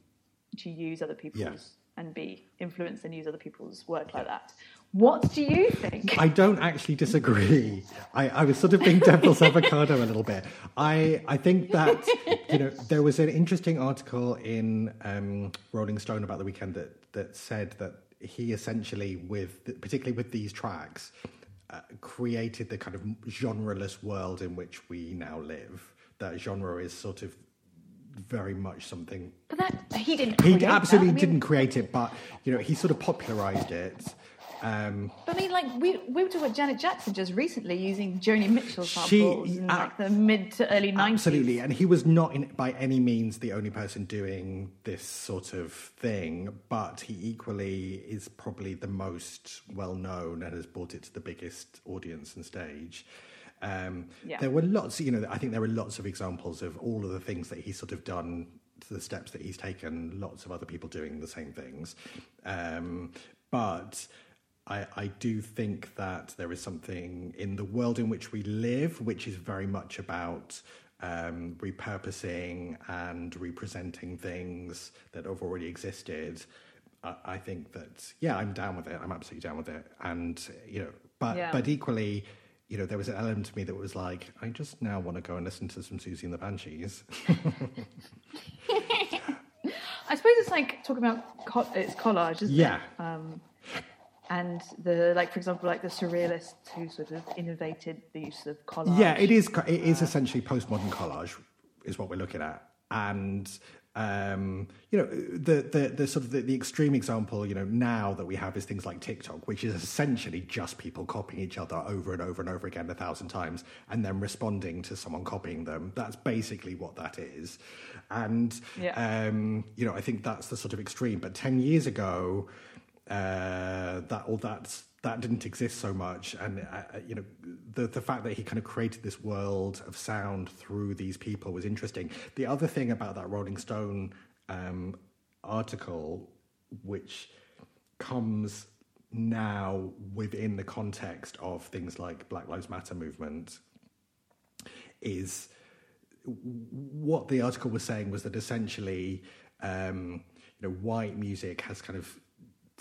to use other people's and be influenced and use other people's work like that. What do you think? I don't actually disagree. I, I was sort of being devil's avocado a little bit. I, I think that you know there was an interesting article in um, Rolling Stone about the Weeknd that that said that he essentially with particularly with these tracks uh, created the kind of genreless world in which we now live. That genre is sort of very much something But that he didn't. he create absolutely that. I mean, didn't create it, but you know he sort of popularized it. Um, But I mean, like we we were talking about Janet Jackson just recently using Joni Mitchell She- samples in uh, like the mid to early nineties. Absolutely, and he was not in, by any means the only person doing this sort of thing, but he equally is probably the most well known and has brought it to the biggest audience and stage. Um, Yeah. There were lots, you know, I think there were lots of examples of all of the things that he's sort of done, the steps that he's taken, lots of other people doing the same things. Um, but I, I do think that there is something in the world in which we live, which is very much about um, repurposing and representing things that have already existed. I, I think that yeah, I'm down with it. I'm absolutely down with it. And you know, but Yeah. but equally, you know, there was an element to me that was like, I just now want to go and listen to some Siouxsie and the Banshees. I suppose it's like talking about co- it's collage, isn't yeah, it? Um, and the like, for example, like the surrealists who sort of innovated the use of collage. Yeah, it is it is essentially postmodern collage, is what we're looking at, and um, you know the, the the sort of the, the extreme example, you know, now that we have is things like TikTok, which is essentially just people copying each other over and over and over again a thousand times, and then responding to someone copying them. That's basically what that is, and Yeah. um, you know, I think that's the sort of extreme. But ten years ago, uh, that all that's that didn't exist so much, and uh, you know, the the fact that he kind of created this world of sound through these people was interesting. The other thing about that Rolling Stone um, article, which comes now within the context of things like Black Lives Matter movement, is what the article was saying was that essentially, um, you know, white music has kind of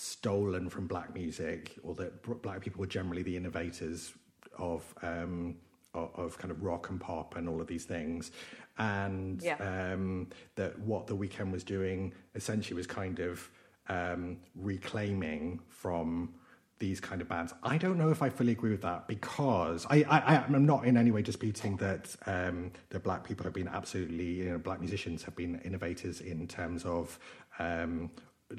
stolen from black music, or that black people were generally the innovators of um, of, of kind of rock and pop and all of these things, and Yeah. um, that what the Weeknd was doing essentially was kind of um, reclaiming from these kind of bands. I don't know if I fully agree with that because I, I, I'm not in any way disputing that um, that black people have been absolutely, you know, black musicians have been innovators in terms of um,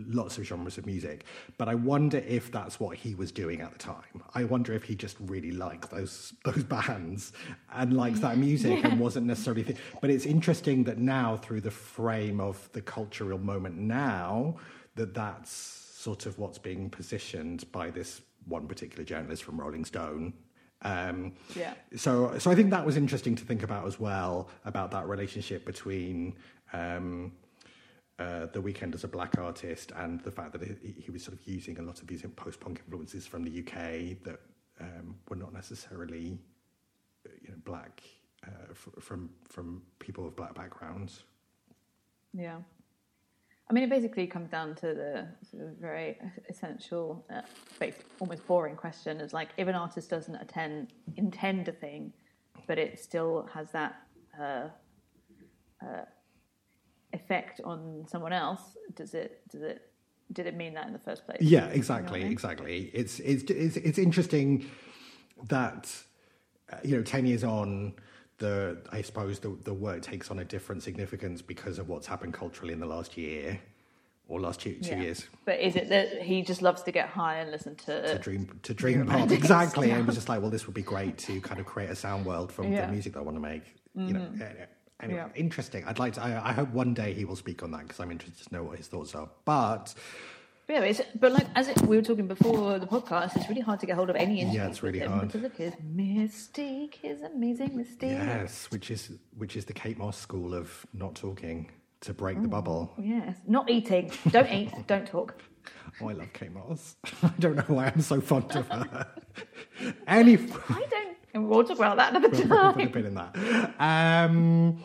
lots of genres of music. But I wonder if that's what he was doing at the time. I wonder if he just really liked those those bands and likes that music and wasn't necessarily. Th- but it's interesting that now, through the frame of the cultural moment now, that that's sort of what's being positioned by this one particular journalist from Rolling Stone. Um, Yeah. So, so I think that was interesting to think about as well about that relationship between um, uh, the Weeknd as a black artist and the fact that he, he was sort of using a lot of these post-punk influences from the UK that um, were not necessarily, you know, black uh, from from people of black backgrounds. Yeah. I mean, it basically comes down to the sort of very essential, uh, almost boring question: is like if an artist doesn't attend intend a thing, but it still has that uh, uh, effect on someone else, does it? Does it? Did it mean that in the first place? Yeah, You know exactly, I mean? exactly. It's it's it's it's interesting that uh, you know ten years on. The, I suppose the the work takes on a different significance because of what's happened culturally in the last year or last two, two Yeah. years. But is it that he just loves to get high and listen to? to dream to dream pop exactly and was just like well this would be great to kind of create a sound world from Yeah. the music that i want to make you know uh, anyway Yeah. interesting i'd like to I, I hope one day he will speak on that because i'm interested to know what his thoughts are but yeah, it's, but like as it, we were talking before the podcast, it's really hard to get hold of any Yeah, it's really hard. because of his mystique, his amazing mystique. yes which is which is the kate moss school of not talking to break the mm. bubble Yes, not eating. Don't eat. Don't talk. oh i love kate moss i don't know why i'm so fond of her any I don't. And we'll talk about that another Put a time. pin in that. Um,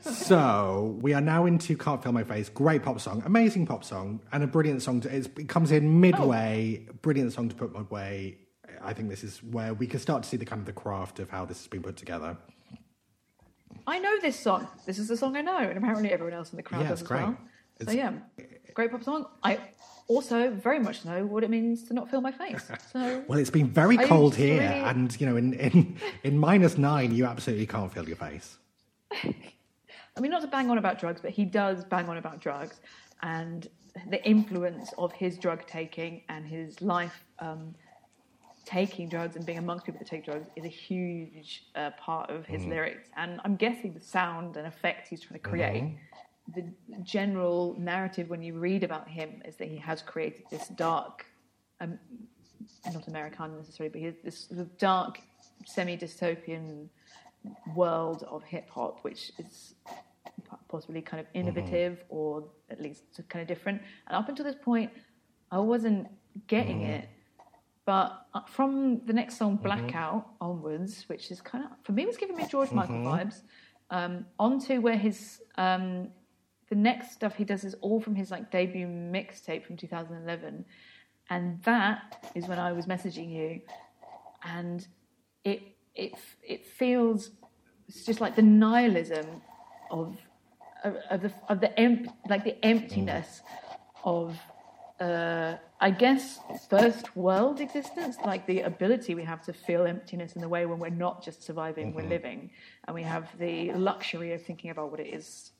so we are now into "Can't Feel My Face." Great pop song, amazing pop song, and a brilliant song. To, it's, it comes in midway. Brilliant song to put my way. I think this is where we can start to see the kind of the craft of how this has been put together. I know this song. This is the song I know, and apparently everyone else in the crowd Yeah, does it's as well. great. So It's- yeah, great pop song. I also very much know what it means to not feel my face. So Well, it's been very cold here, really- and you know, in, in in minus nine, you absolutely can't feel your face. I mean, not to bang on about drugs, but he does bang on about drugs and the influence of his drug taking and his life um, taking drugs and being amongst people that take drugs is a huge uh, part of his lyrics. And I'm guessing the sound and effect he's trying to create. The general narrative when you read about him is that he has created this dark, um, not Americana necessarily, but he this sort of dark, semi dystopian world of hip hop, which is possibly kind of innovative or at least kind of different. And up until this point, I wasn't getting it. But uh, from the next song, Blackout, onwards, which is kind of, for me, was giving me George Michael vibes, um, onto where his, um, the next stuff he does is all from his like debut mixtape from 2011. And that is when I was messaging you. And it, it, it feels, it's just like the nihilism of of, of the of the emp, like the emptiness of uh, I guess first world existence, like the ability we have to feel emptiness in the way when we're not just surviving, we're living, and we have the luxury of thinking about what it is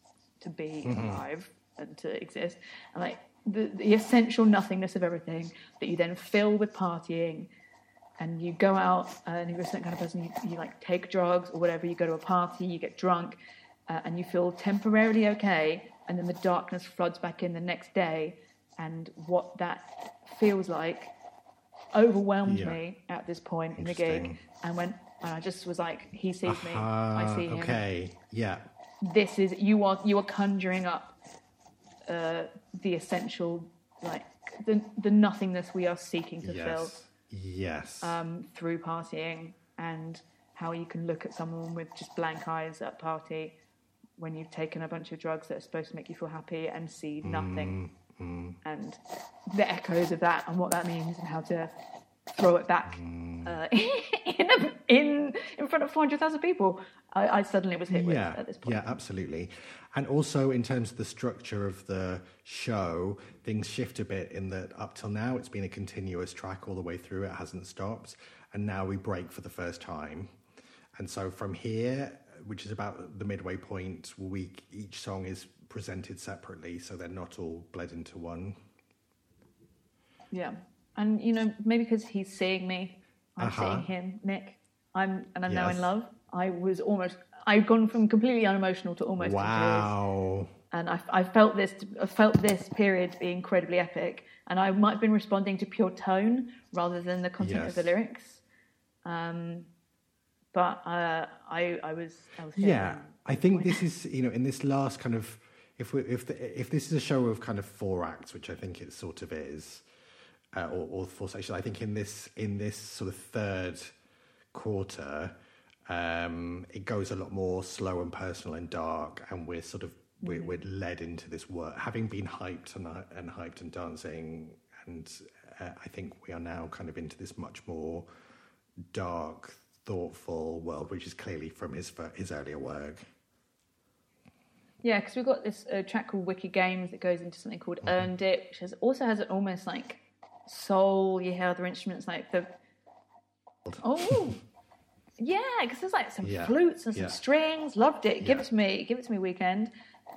to be alive and to exist, and like the, the essential nothingness of everything that you then fill with partying and you go out uh, and you're a certain kind of person, you, you like take drugs or whatever, you go to a party, you get drunk, uh, and you feel temporarily okay, and then the darkness floods back in the next day, and what that feels like overwhelmed Yeah. me at this point in the gig, and when and I just was like, he sees me, I see him. okay, yeah, This is you are you are conjuring up uh, the essential like the the nothingness we are seeking to fill yes, yes. um, through partying and how you can look at someone with just blank eyes at a party when you've taken a bunch of drugs that are supposed to make you feel happy and see nothing. And the echoes of that and what that means and how to throw it back uh, in, a, in in front of 400,000 people I, I suddenly was hit with yeah, at this point Yeah, absolutely. And also in terms of the structure of the show, things shift a bit in that up till now it's been a continuous track all the way through, it hasn't stopped. And now we break for the first time. And so from here, which is about the midway point, we each song is presented separately, so they're not all bled into one. Yeah, and you know maybe because he's seeing me, I'm Uh-huh. seeing him, Nick. I'm and I'm now in love. I was almost. I've gone from completely unemotional to almost wow. and I, I felt this. I felt this period to be incredibly epic, and I might have been responding to pure tone rather than the content of the Yes. lyrics. Um, but uh, I, I was. I was Yeah, I think this is you know in this last kind of if we if the, if this is a show of kind of four acts, which I think it sort of is, uh, or, or four sections. I think in this in this sort of third quarter, um, it goes a lot more slow and personal and dark, and we're sort of we're, Mm. we're led into this work, having been hyped and, and hyped and dancing, and uh, I think we are now kind of into this much more dark, thoughtful world, which is clearly from his his earlier work. Yeah, because we've got this uh, track called Wicked Games that goes into something called Earned It, which has, also has an almost like soul. You hear other instruments like the. Oh, yeah, because there's like some Yeah, flutes and some yeah. strings. Loved it. Give it to me. Give it to me, Weeknd.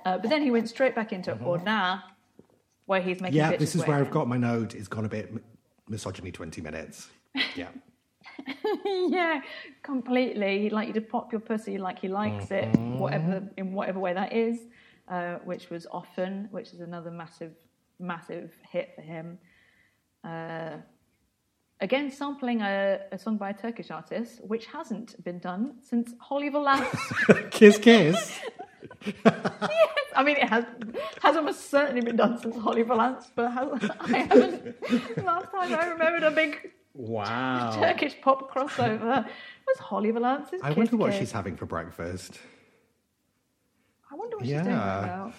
Uh, but then he went straight back into Or Nah, where he's making. Yeah, this is where I've got my note. It's gone a bit misogyny. Twenty minutes. Yeah. yeah, completely. He'd like you to pop your pussy like he likes it, Mm-hmm. whatever in whatever way that is, uh, which was often, which is another massive, massive hit for him. Uh, again, sampling a, a song by a Turkish artist, which hasn't been done since Holly Valance. kiss, kiss. I mean, it has has almost certainly been done since Holly Valance, but has, I haven't. Last time I remembered a big Wow. Turkish pop crossover was Holly Valance's I Kiss wonder what Kiss. she's having for breakfast. I wonder what she's doing right now.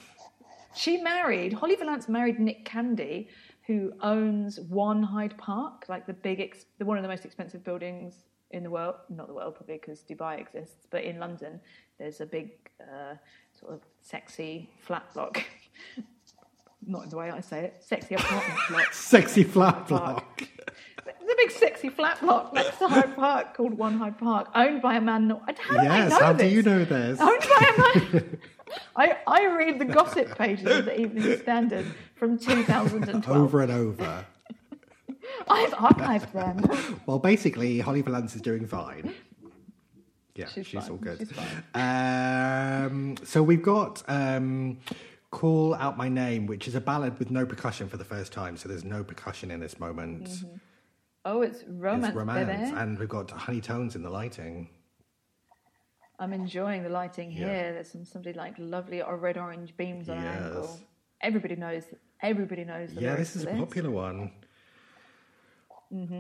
She married, Holly Valance married Nick Candy, who owns One Hyde Park, like the big, ex- the one of the most expensive buildings in the world. Not the world, probably, because Dubai exists, but in London, there's a big, uh, sort of sexy flat block. Not in the way I say it, sexy apartment block. Sexy flat block. There's a big sexy flat block next to Hyde Park called One Hyde Park, owned by a man. Not, how do I Yes. know How this? do you know this? Owned by a man. I, I read the gossip pages of the Evening Standard from 2012. Over and over. I've archived them. Well, basically, Holly Valance is doing fine. Yeah, She's she's, all good. she's Um, so we've got um, "Call Out My Name," which is a ballad with no percussion for the first time. So there's no percussion in this moment. Oh, it's romance, it's romance, baby. and we've got honey tones in the lighting. I'm enjoying the lighting Yeah. here. There's some somebody like lovely or red orange beams on an angle. Everybody knows. Everybody knows. The Yeah, this is a popular one. Mm-hmm.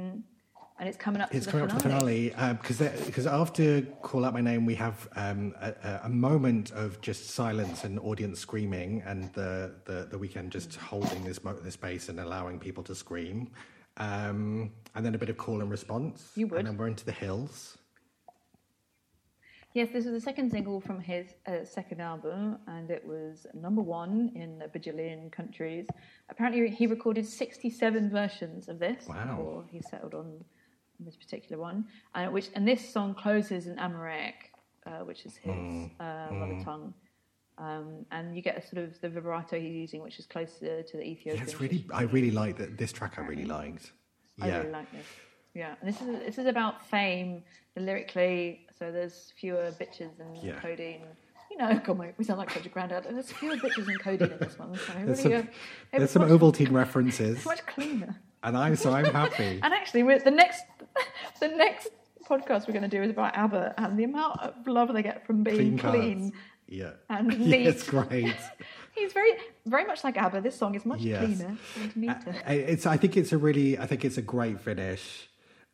and it's coming up. It's to coming the up to the finale because because after "Call Out My Name," we have um, a, a- a moment of just silence and audience screaming, and the the, the Weeknd just holding this mo- this space and allowing people to scream, um, and then a bit of call and response. You would. and then we're into the hills. Yes, this is the second single from his uh, second album, and it was number one in a bajillion countries. Apparently, he recorded 67 versions of this Wow. before he settled on this particular one. And which and this song closes in Amharic, uh, which is his Mm, uh, mother tongue. Um, and you get a sort of the vibrato he's using, which is closer to the Ethiopian. Yeah, it's really. I really like that. This track I really liked. I Yeah, really like this. Yeah, and this is this is about fame lyrically. So there's fewer bitches and Yeah. codeine. You know, God, my, we sound like such a granddad. There's fewer bitches and codeine in this one. So there's really, some, uh, there's some much, Ovaltine references, it's much cleaner. and I'm so I'm happy. And actually, we're, the next the next podcast we're going to do is about ABBA and the amount of love they get from being Clean clean. Yeah, and yeah, it's great. He's very very much like ABBA. This song is much Yes. cleaner and neater. It's. I think it's a really. I think it's a great finish,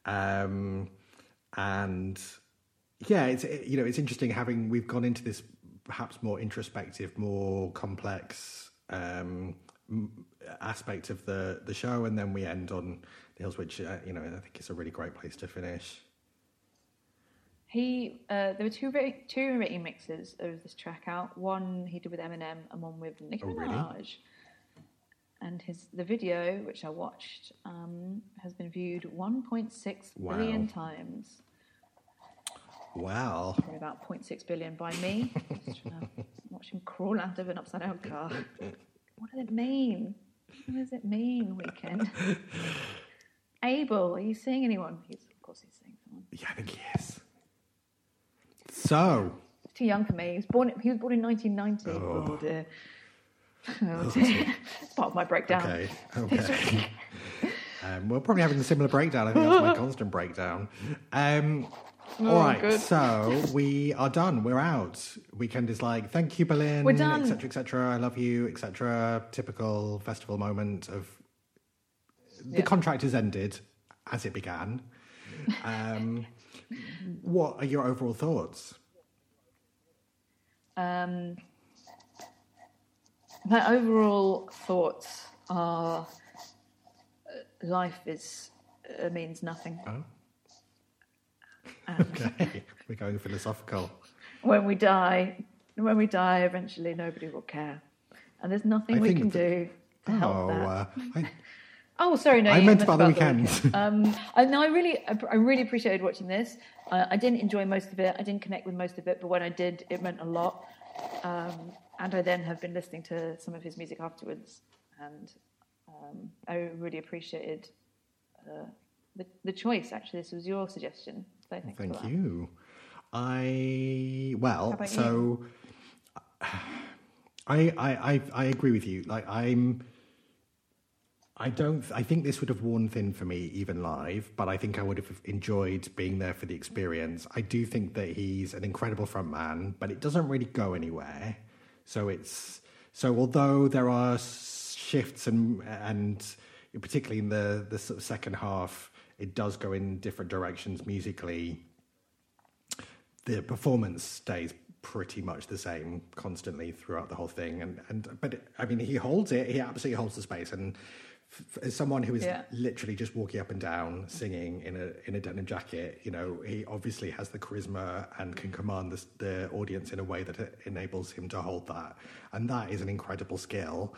um, and yeah, it's it- you know it's interesting having we've gone into this perhaps more introspective, more complex um, m- aspect of the the show, and then we end on the hills, which uh, you know I think is a really great place to finish. He uh, there were two two remixes of this track out. One he did with Eminem and one with Nicki Oh, really? And his the video, which I watched, um, has been viewed 1.6 billion Wow. times. Wow. Probably about 0.6 billion by me. Just trying to watch him crawl out of an upside down car. What does it mean? What does it mean, Weeknd? Abel, are you seeing anyone? He's, of course, he's seeing someone. Yeah, I think he is. So, He's too young for me. He was born. He was born in 1990. Oh. Oh, dear. Oh it's part of my breakdown. okay, okay. um, we're probably having a similar breakdown. I think that's my constant breakdown. Um, all right, good. so we are done. We're out. Weeknd is like, thank you, Berlin, We're done. etc., etc. I love you, etc. Typical festival moment of the Yeah. contract has ended as it began. Um, what are your overall thoughts? Um, my overall thoughts are uh, life is uh, means nothing. Oh, okay. We're going philosophical. when we die, when we die, eventually nobody will care, and there's nothing I we can that- do to help Oh, that. uh, I, Oh, sorry, no. I meant about the the Weeknd. um, I, no, I really, I, I really appreciated watching this. Uh, I didn't enjoy most of it. I didn't connect with most of it, but when I did, it meant a lot. Um, and I then have been listening to some of his music afterwards, and um, I really appreciated uh, the, the choice. Actually, this was your suggestion. So thanks Thank for that. you. I well, so I, I I I agree with you. Like I'm. I don't. I think this would have worn thin for me even live, but I think I would have enjoyed being there for the experience. I do think that he's an incredible frontman, but it doesn't really go anywhere. So it's so although there are shifts and and particularly in the the sort of second half, it does go in different directions musically. The performance stays pretty much the same constantly throughout the whole thing. And and but i mean he holds it he absolutely holds the space. And as someone who is Yeah. literally just walking up and down singing in a in a denim jacket you know he obviously has the charisma and can command the, the audience in a way that enables him to hold that and that is an incredible skill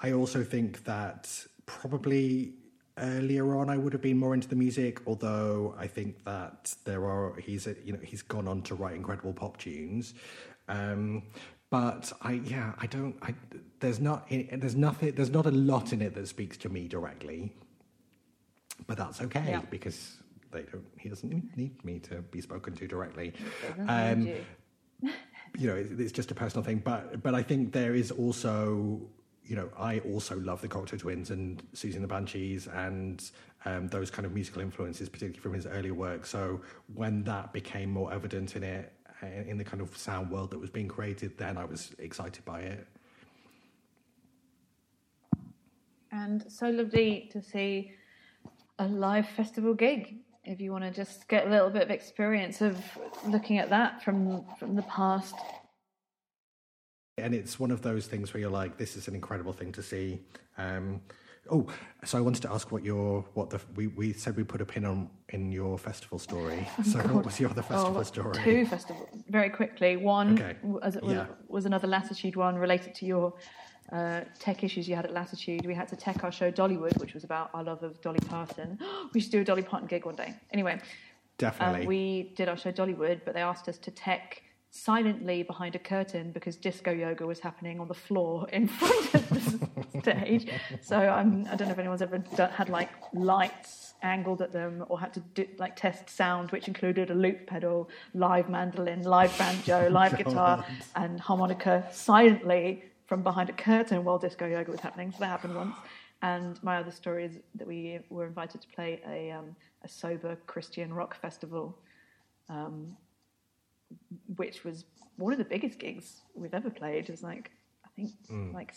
i also think that probably earlier on I would have been more into the music, although I think that there are he's a, you know he's gone on to write incredible pop tunes. Um, but I yeah I don't I there's not there's nothing there's not a lot in it that speaks to me directly. But that's okay Yeah. because they don't he doesn't need me to be spoken to directly. Um, you. you know, it's, it's just a personal thing. But but I think there is also, you know, I also love the Cocteau Twins and Siouxsie and the Banshees and um, those kind of musical influences, particularly from his earlier work. So when that became more evident in it, in the kind of sound world that was being created, then I was excited by it. And so lovely to see a live festival gig. If you want to just get a little bit of experience of looking at that from from the past. and it's one of those things where you're like, this is an incredible thing to see. Um, oh, so I wanted to ask what your what the we, we said we put a pin on in your festival story. So what was your other festival Oh, story? Two festivals, very quickly. One Okay. was, was, Yeah. was another Latitude one related to your uh, tech issues you had at Latitude. We had to tech our show Dollywood, which was about our love of Dolly Parton. we should do a Dolly Parton gig one day. Anyway, Definitely. um, we did our show Dollywood, but they asked us to tech silently behind a curtain because disco yoga was happening on the floor in front of the stage. So I'm, I don't know if anyone's ever done, had like lights angled at them or had to do, like test sound, which included a loop pedal, live mandolin, live banjo, live guitar, and harmonica silently from behind a curtain while disco yoga was happening. So that happened once. And my other story is that we were invited to play a, um, a sober Christian rock festival, um, which was one of the biggest gigs we've ever played. It was like, I think, like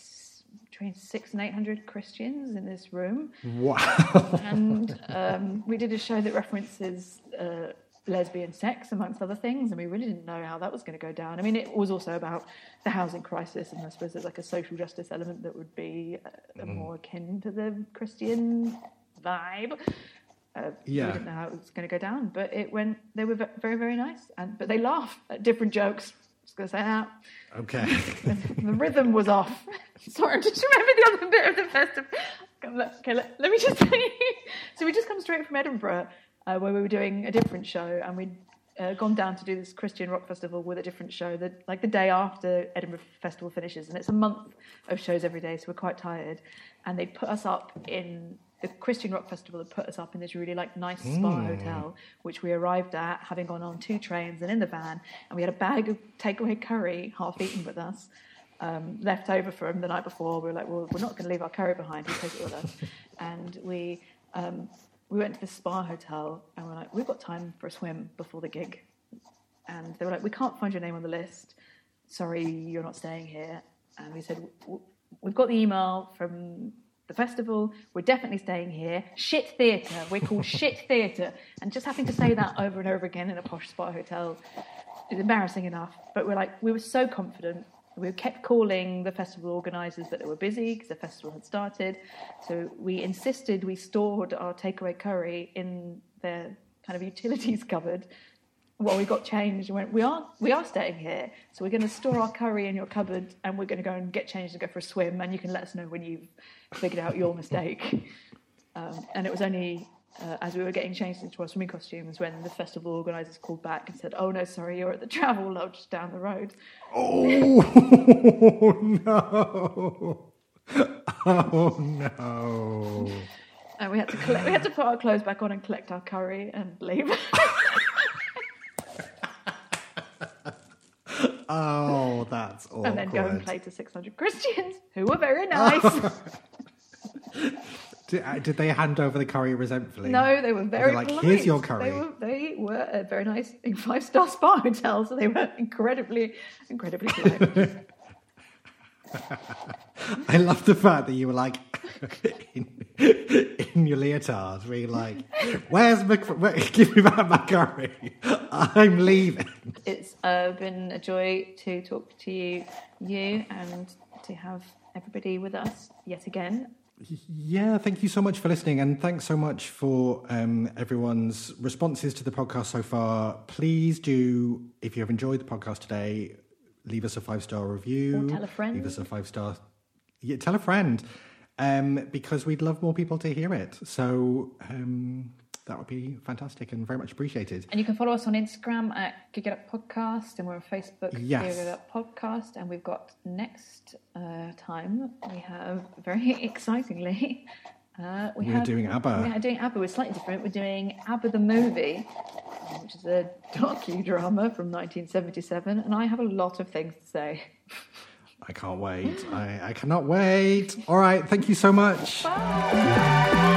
between six and eight hundred Christians in this room. wow. And um, we did a show that references uh, lesbian sex, amongst other things, and we really didn't know how that was going to go down. I mean, it was also about the housing crisis, and I suppose there's like a social justice element that would be uh, more akin to the Christian vibe. Uh, Yeah. We didn't know how it was going to go down, but it went. They were very, very nice, and but they laugh at different jokes. Just going to say that okay. the rhythm was off. Sorry, I just remember the other bit of the festival. Okay, let, let me just say. So we just come straight from Edinburgh, uh, where we were doing a different show, and we'd uh, gone down to do this Christian rock festival with a different show. That like the day after Edinburgh Festival finishes, and it's a month of shows every day, so we're quite tired. And they put us up in the Christian Rock Festival had put us up in this really like nice spa hotel, which we arrived at having gone on two trains and in the van, and we had a bag of takeaway curry half eaten with us, um, left over from the night before. We were like, well, we're not going to leave our curry behind. We'll take it with us, and we um, we went to the spa hotel, and we're like, we've got time for a swim before the gig, and they were like, we can't find your name on the list. Sorry, you're not staying here. And we said, "W- we've got the email from the festival. We're definitely staying here. Shit theatre. We're called Shit Theatre. And just having to say that over and over again in a posh spa hotel is embarrassing enough. But we're like, we were so confident. we kept calling the festival organisers, that they were busy because the festival had started. So we insisted we stored our takeaway curry in their kind of utilities cupboard while we got changed. and went, we are we are staying here, so we're going to store our curry in your cupboard, and we're going to go and get changed and go for a swim, and you can let us know when you've figured out your mistake. Um, and it was only uh, as we were getting changed into our swimming costumes when the festival organisers called back and said, "Oh no, sorry, you're at the Travelodge down the road." Oh no! Oh no! And we had to collect, we had to put our clothes back on and collect our curry and leave. Oh, that's awkward. and then go and play to 600 Christians who were very nice. Did, uh, did they hand over the curry resentfully? no, they were very like, polite. "Here's your curry." They were, they were a very nice five star spa hotel, so they were incredibly, incredibly polite. I love the fact that you were like in, in your leotard, where you're like, "Where's my? Where, give me back my curry. I'm leaving." it's uh, been a joy to talk to you, you, and to have everybody with us yet again. Yeah, thank you so much for listening, and thanks so much for um, everyone's responses to the podcast so far. Please do, if you have enjoyed the podcast today, leave us a five star review. Or tell a friend. Leave us a five star. Yeah, tell a friend, um, because we'd love more people to hear it. So um, that would be fantastic and very much appreciated. And you can follow us on Instagram at Gig It Up Podcast, and we're on Facebook, Yes. Gig It Up Podcast. And we've got next uh, time, we have very excitingly, uh, we We're have, doing ABBA. We're doing ABBA. We're slightly different. We're doing ABBA the movie, which is a docudrama from 1977. And I have a lot of things to say. I can't wait. I, I cannot wait. All right, thank you so much. Bye.